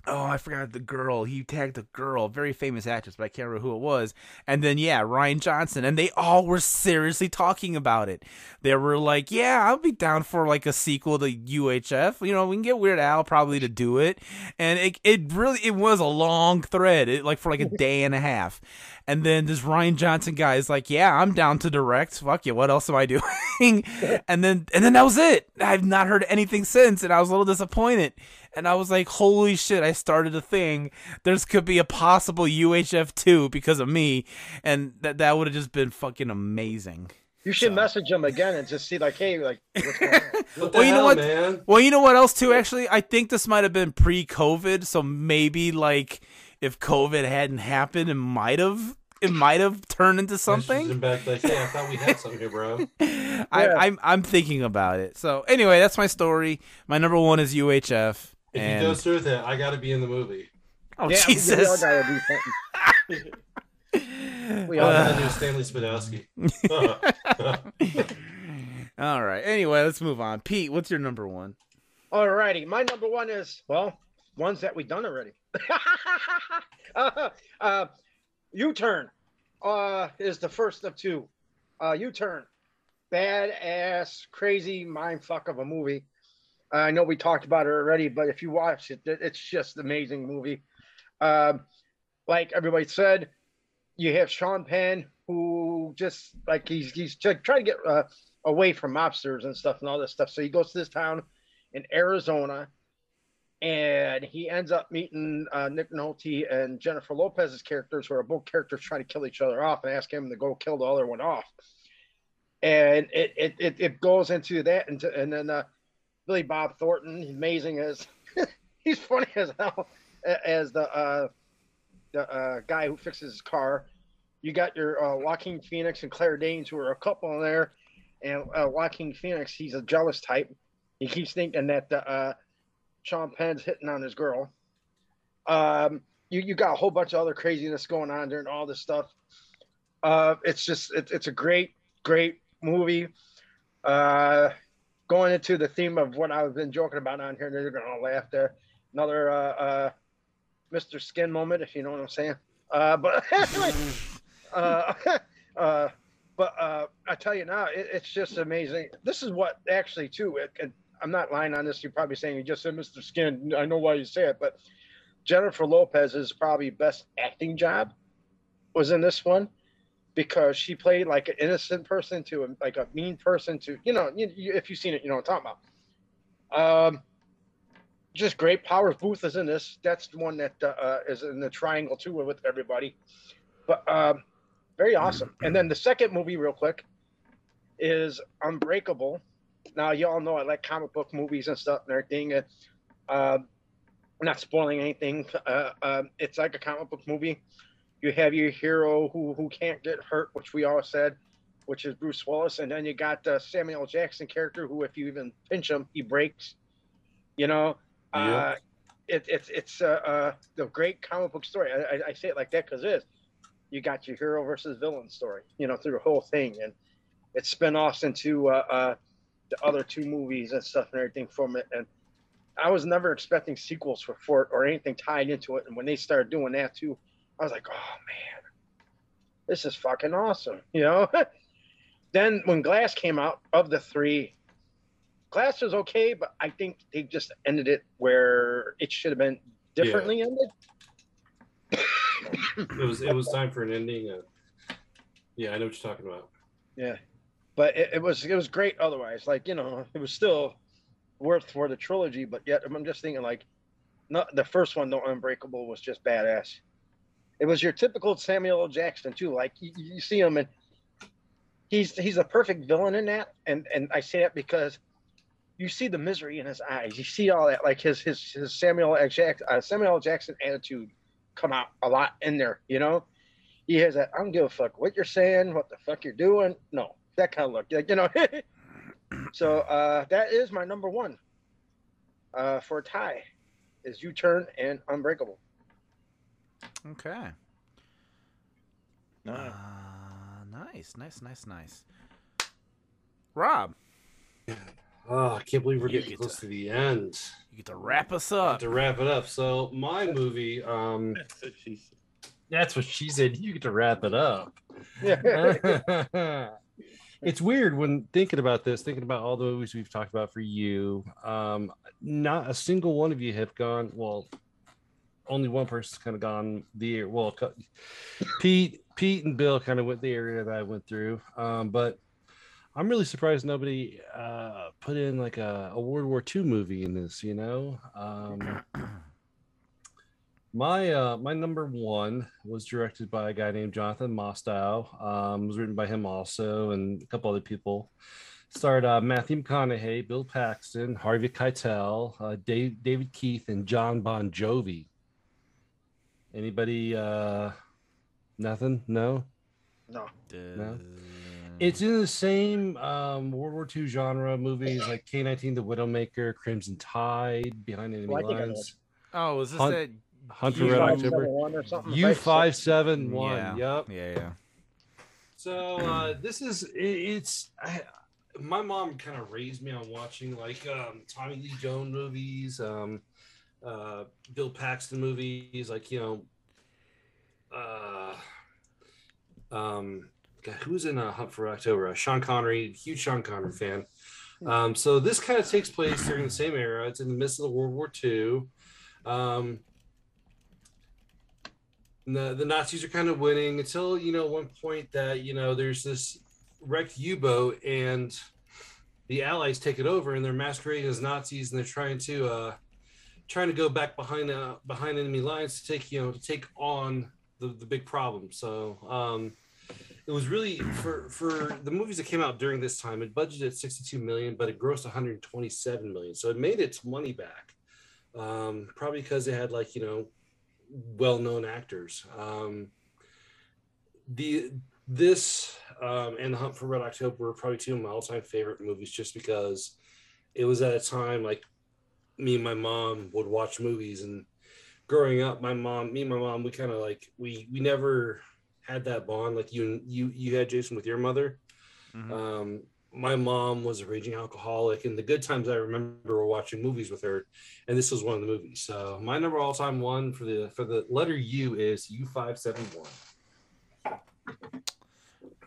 oh, I forgot the girl. He tagged a girl, very famous actress, but I can't remember who it was. And then yeah, Rian Johnson, and they all were seriously talking about it. They were like, "Yeah, I'll be down for like a sequel to UHF. You know, we can get Weird Al probably to do it." And it it really it was a long thread, it, like for like a day and a half. And then this Rian Johnson guy is like, "Yeah, I'm down to direct. Fuck you. What else am I doing?" and then and then that was it. I've not heard anything since, and I was a little disappointed. and I was like, "Holy shit! I started a thing. There's could be a possible UHF two because of me, and that that would have just been fucking amazing." You should So- message him again and just see like, hey, like, what's going on? What the Well, you know hell, what? man? Well, you know what else too? Actually, I think this might have been pre-COVID, so maybe like if COVID hadn't happened, it might have it might have turned into She's something. back like, hey, I thought we had something here, bro. I, Yeah. I'm I'm thinking about it. So anyway, that's my story. My number one is UHF. If he And goes through with it, I got to be in the movie. oh Yeah, we all Jesus! gotta do something. We all Uh, I knew Stanley Spadowski. all right. Anyway, let's move on. Pete, what's your number one? Alrighty, my number one is well, ones that we've done already. uh, U-turn uh, is the first of two. Uh, U-turn, badass, crazy mind fuck of a movie. I know we talked about it already, but if you watch it, it- it's just amazing movie. Um, like everybody said, you have Sean Penn, who just like he's he's trying to get uh, away from mobsters and stuff and all this stuff. So he goes to this town in Arizona, and he ends up meeting uh, Nick Nolte and Jennifer Lopez's characters, who are both characters trying to kill each other off, and ask him to go kill the other one off. And it it it, it goes into that, into, and then uh, Billy Bob Thornton, amazing as he's funny as hell as the uh, the uh, guy who fixes his car. You got your uh, Joaquin Phoenix and Claire Danes, who are a couple in there, and uh, Joaquin Phoenix, he's a jealous type. He keeps thinking that uh, Sean Penn's hitting on his girl. Um, you you got a whole bunch of other craziness going on during all this stuff. Uh, it's just it, it's a great great movie. Uh, going into the theme of what I've been joking about on here, they're gonna laugh there. Another uh, uh, Mr. Skin moment, if you know what I'm saying. Uh, but uh, uh, but uh, I tell you now, it, it's just amazing. This is what actually too. It, it, I'm not lying on this. You're probably saying you just said Mr. Skin. I know why you say it, but Jennifer Lopez's probably best acting job was in this one because she played like an innocent person to a, like a mean person to you know you, you, if you've seen it you know what I'm talking about. Um, just great. Powers Boothe is in this. That's the one that uh, uh, is in the triangle too with everybody. But um, very awesome. And then the second movie, real quick, is Unbreakable. Now you all know I like comic book movies and stuff and everything. And, uh, not spoiling anything. Uh, uh, it's like a comic book movie. You have your hero who who can't get hurt, which we all said, which is Bruce Willis, and then you got the Samuel L. Jackson character, who if you even pinch him, he breaks. You know, uh, it, it's it's uh, uh, the great comic book story. I, I, I say it like that because it is. You got your hero versus villain story, you know, through the whole thing, and it's spin offs into uh, uh, the other two movies and stuff and everything from it. And I was never expecting sequels for, Fort or anything tied into it. And when they started doing that too, I was like, oh man, this is fucking awesome, you know. then when Glass came out, of the three, Glass was okay, but I think they just ended it where it should have been differently ended. It was it was time for an ending. Uh, yeah, I know what you're talking about. Yeah, but it, it was it was great. Otherwise, like you know, it was still worth for the trilogy. But yet, I'm just thinking like, not the first one, the Unbreakable, was just badass. It was your typical Samuel L. Jackson too. Like you, you see him and he's he's a perfect villain in that. And and I say that because you see the misery in his eyes. You see all that, like his his his Samuel L. Jackson uh, Samuel L. Jackson attitude come out a lot in there. You know, he has that I don't give a fuck what you're saying, what the fuck you're doing. No, that kind of look, like you know. so uh, that is my number one uh, for a tie is U Turn and Unbreakable. Okay. No. Uh, nice, nice, nice, nice. Rob, Oh, I can't believe we're You getting get close to- to the end. you get to wrap us up. to wrap it up, so my movie, um, That's what she said. that's what she said. You get to wrap it up. Yeah. it's weird when thinking about this, thinking about all the movies we've talked about for you. Um, not a single one of you have gone. Well, only one person's kind of gone the well. Pete, Pete, and Bill kind of went the area that I went through. Um, but I'm really surprised nobody uh, put in like a, a World War II movie in this. You know, um, my uh, my number one was directed by a guy named Jonathan Mostow. Um, was written by him also, and a couple other people. Starred uh, Matthew McConaughey, Bill Paxton, Harvey Keitel, uh, Dave, David Keith, and John Bon Jovi. Anybody? Uh, nothing? No. No. No. It's in the same um, World War II genre movies like K nineteen, The Widowmaker, Crimson Tide, Behind Enemy Well, I think I know Lines, oh, is this Hunt- that? Hunt for Red October, one or something, U five seven one. Yeah. Yep. Yeah, yeah. So uh, this is it, it's I, my mom kind of raised me on watching like um, Tommy Lee Jones movies, um, uh, Bill Paxton movies, like you know, uh, um, who's in a Hunt for October? Uh, Sean Connery, huge Sean Connery fan. Um, so this kind of takes place during the same era. It's in the midst of the World War II. Um, the, the Nazis are kind of winning until you know one point that you know there's this wrecked U-boat and the Allies take it over and they're masquerading as Nazis and they're trying to uh, trying to go back behind uh, behind enemy lines to take you know to take on the, the big problem. So um, it was really for for the movies that came out during this time. It budgeted 62 million, but it grossed 127 million. So it made its money back. Um, probably because it had like you know well-known actors. Um, the this um, and the Hunt for Red October were probably two of my all-time favorite movies, just because it was at a time like me and my mom would watch movies, and growing up, my mom, me and my mom, we kind of like we we never had that bond like you you you had Jason with your mother. Mhm. Um, my mom was a raging alcoholic, and the good times I remember were watching movies with her, and this was one of the movies. So my number all time one for the for the letter U is U five seven one.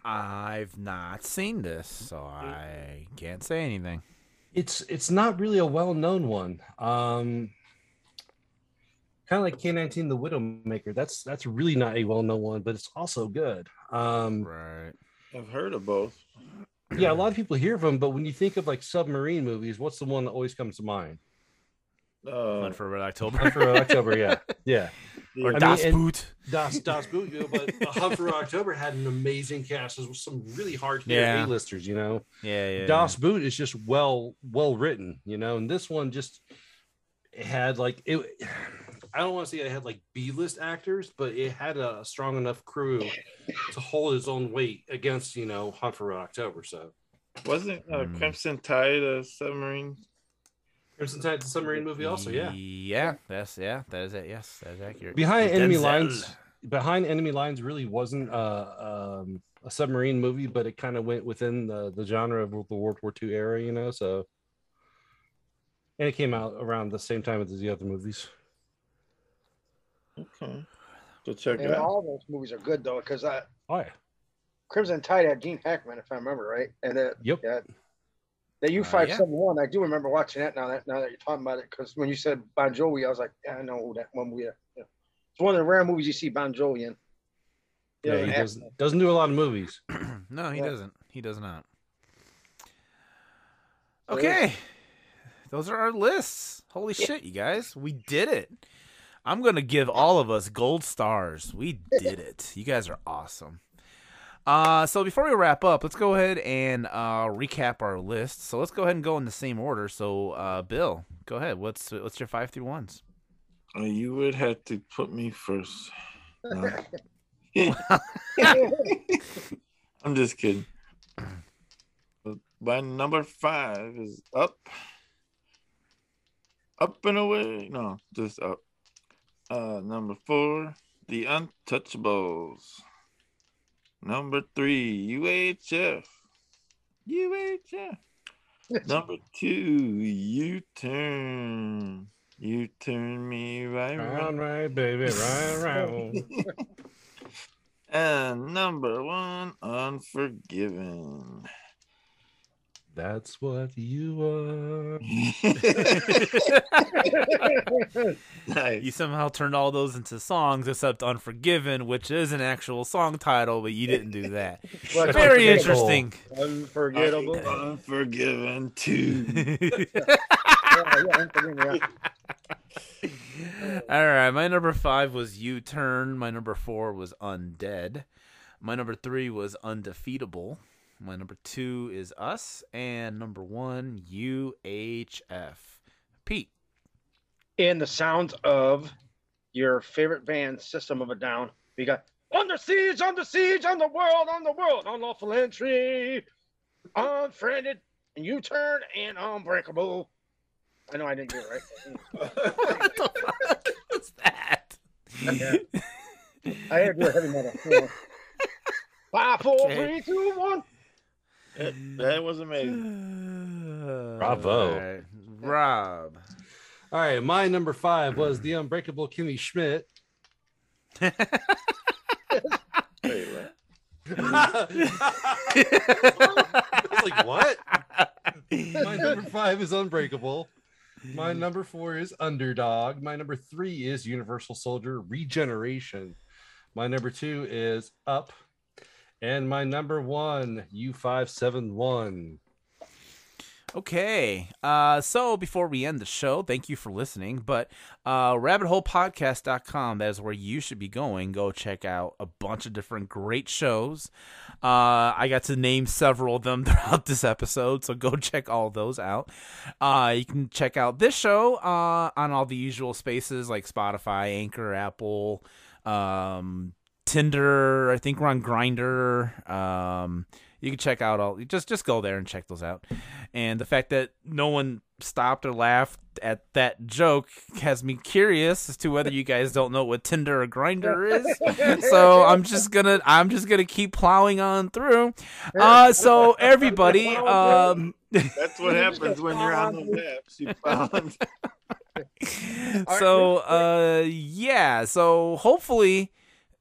I've not seen this, so I can't say anything. It's it's not really a well known one. Um, kind of like K nineteen, the Widowmaker. That's that's really not a well known one, but it's also good. Um, Right. I've heard of both. Yeah, a lot of people hear of them, but when you think of like submarine movies, what's the one that always comes to mind? Uh, Hunt for Red October. Hunt for Red October, yeah, yeah. or I Das and- Boot. Das Das Boot, you know, but but Hunt for October had an amazing cast. There was some really hard hitting Yeah. A-listers, you know. Yeah, yeah. Das Boot is just well well written, you know, and this one just had like it. I don't want to say it had like B list actors, but it had a strong enough crew to hold its own weight against you know Hunt for Red October. So wasn't uh, Hmm. Crimson Tide a submarine? Crimson Tide, the submarine movie, also yeah. Yeah, that's yeah, that is it. Yes, that is accurate. Behind enemy Denzel. lines, behind enemy lines really wasn't uh, um, a submarine movie, but it kind of went within the the genre of the World War II era, you know. So, and it came out around the same time as the other movies. Okay. So check And out. all those movies are good though, because I Oh yeah, Crimson Tide had Gene Hackman, if I remember right, and that yep. Uh, yeah, the U five yeah. seven one. I do remember watching that. Now that now that you're talking about it, because when you said Bon Jovi, I was like, yeah, I know who that one we. Yeah. It's one of the rare movies you see Bon Jovi in. Yeah, Yeah, he doesn't doesn't do a lot of movies. no, he Yeah. doesn't. He does not. Okay. Those are our lists. Holy shit, you guys. We did it. I'm going to give all of us gold stars. We did it. You guys are awesome. Uh, so before we wrap up, let's go ahead and uh, recap our list. So let's go ahead and go in the same order. So, uh, Bill, go ahead. What's what's your five through ones? Uh, you would have to put me first. No. I'm just kidding. My number five is up. Up and away. No, just up. Uh, number four, The Untouchables. Number three, UHF. UHF. number two, U Turn. You turn me right around. Round right, baby, right around. And number one, Unforgiven. That's what you are. nice. You somehow turned all those into songs except Unforgiven, which is an actual song title, but you didn't do that. Well, Very interesting. Unforgettable. Unforgiven too. Yeah, yeah, Unforgettable, yeah. All right, my number five was U Turn. My number four was Undead. My number three was Undefeatable. My number two is Us, and number one UHF. Pete. In the sounds of your favorite band, System of a Down, we got Under Siege, Under Siege, on the world, on the world, unlawful entry, unfriended, and U turn, and unbreakable. I know I didn't do it right. what the fuck was that? I had to do a heavy metal. Five, four, Okay. three, two, one. That, that was amazing. Bravo. All right, Rob. All right, my number five was the unbreakable Kimmy Schmidt. Wait, what? I was like, what? My number five is Unbreakable. My number four is Underdog. My number three is Universal Soldier Regeneration. My number two is Up. And my number one, U571. Okay. Uh, so before we end the show, thank you for listening. But uh, rabbitholepodcast.com, that is where you should be going. Go check out a bunch of different great shows. Uh, I got to name several of them throughout this episode, so go check all those out. Uh, you can check out this show uh, on all the usual spaces like Spotify, Anchor, Apple, um, Tinder. I think we're on Grindr. Um, you can check out all. Just just go there and check those out. And the fact that no one stopped or laughed at that joke has me curious as to whether you guys don't know what Tinder or Grindr is. so I'm just gonna I'm just gonna keep plowing on through. Uh, so everybody, um, That's what happens when you're on those apps. You found so uh yeah so hopefully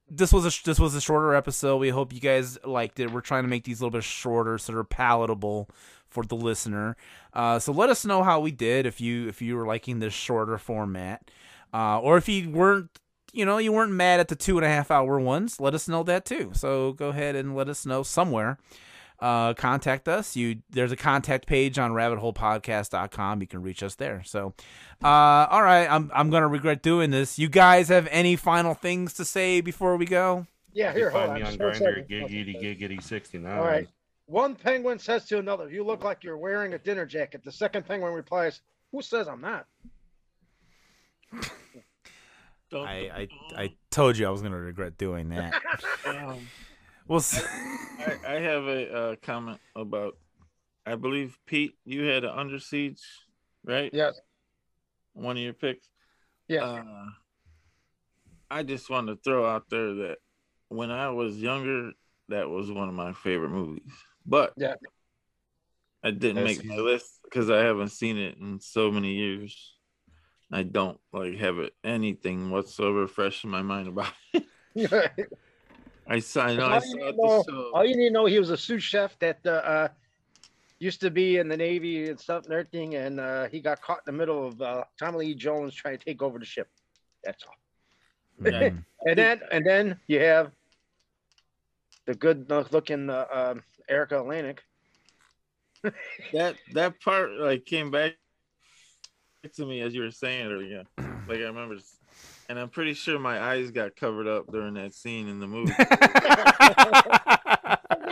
this was a this was a shorter episode. We hope you guys liked it. We're trying to make these a little bit shorter so they're palatable for the listener. Uh so let us know how we did if you if you were liking this shorter format. Uh or if you weren't you know you weren't mad at the two and a half hour ones let us know that too. So go ahead and let us know somewhere uh, contact us. You there's a contact page on rabbitholepodcast.com. You can reach us there. So, uh, all right, I'm I'm gonna regret doing this. You guys have any final things to say before we go? Yeah, You here, can hold find me on. on just one Grindr, second. giggity giggity 69. All right. One penguin says to another, "You look like you're wearing a dinner jacket." The second penguin replies, "Who says I'm not?" I I, I told you I was gonna regret doing that. We'll. I, I have a uh, comment about. I believe Pete, you had an under siege, right? Yes. One of your picks. Yeah. Uh, I just want to throw out there that when I was younger, that was one of my favorite movies. But Yeah. I didn't That's make my list because I haven't seen it in so many years. I don't like have it anything whatsoever fresh in my mind about it. I saw, I know I All saw you, need to know, the show. all you need to know, he was a sous chef that uh, uh, used to be in the Navy and stuff and everything, and uh, he got caught in the middle of uh, Tommy Lee Jones trying to take over the ship. That's all. And then, and then you have the good-looking uh, um, Erika Eleniak. that that part like came back to me as you were saying it again. Like I remember, s- and I'm pretty sure my eyes got covered up during that scene in the movie.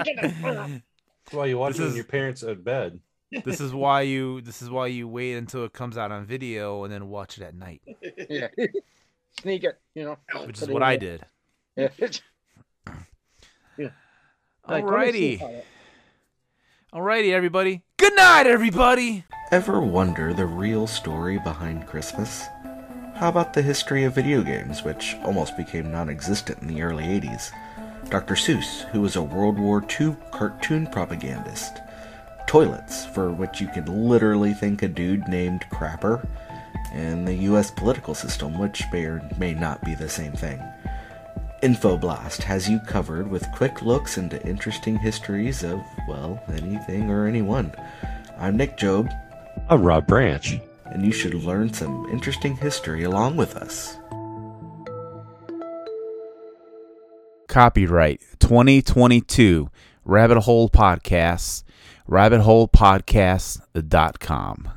That's why you watch This it when is- your parents are at bed. this is why you this is why you wait until it comes out on video and then watch it at night, yeah, sneak it, you know. which is what I there. did. Yeah. Like, let me Alrighty, how alrighty, everybody. Good night, everybody. Ever wonder the real story behind Christmas? How about the history of video games, which almost became non existent in the early 80s? Dr. Seuss, who was a World War II cartoon propagandist. Toilets, for which you can literally think a dude named Crapper. And the US political system, which may or may not be the same thing. Infoblast has you covered with quick looks into interesting histories of, well, anything or anyone. I'm Nick Job, I'm Rob Branch. And you should learn some interesting history along with us. Copyright 2022 Rabbit Hole Podcasts, rabbitholepodcasts.com.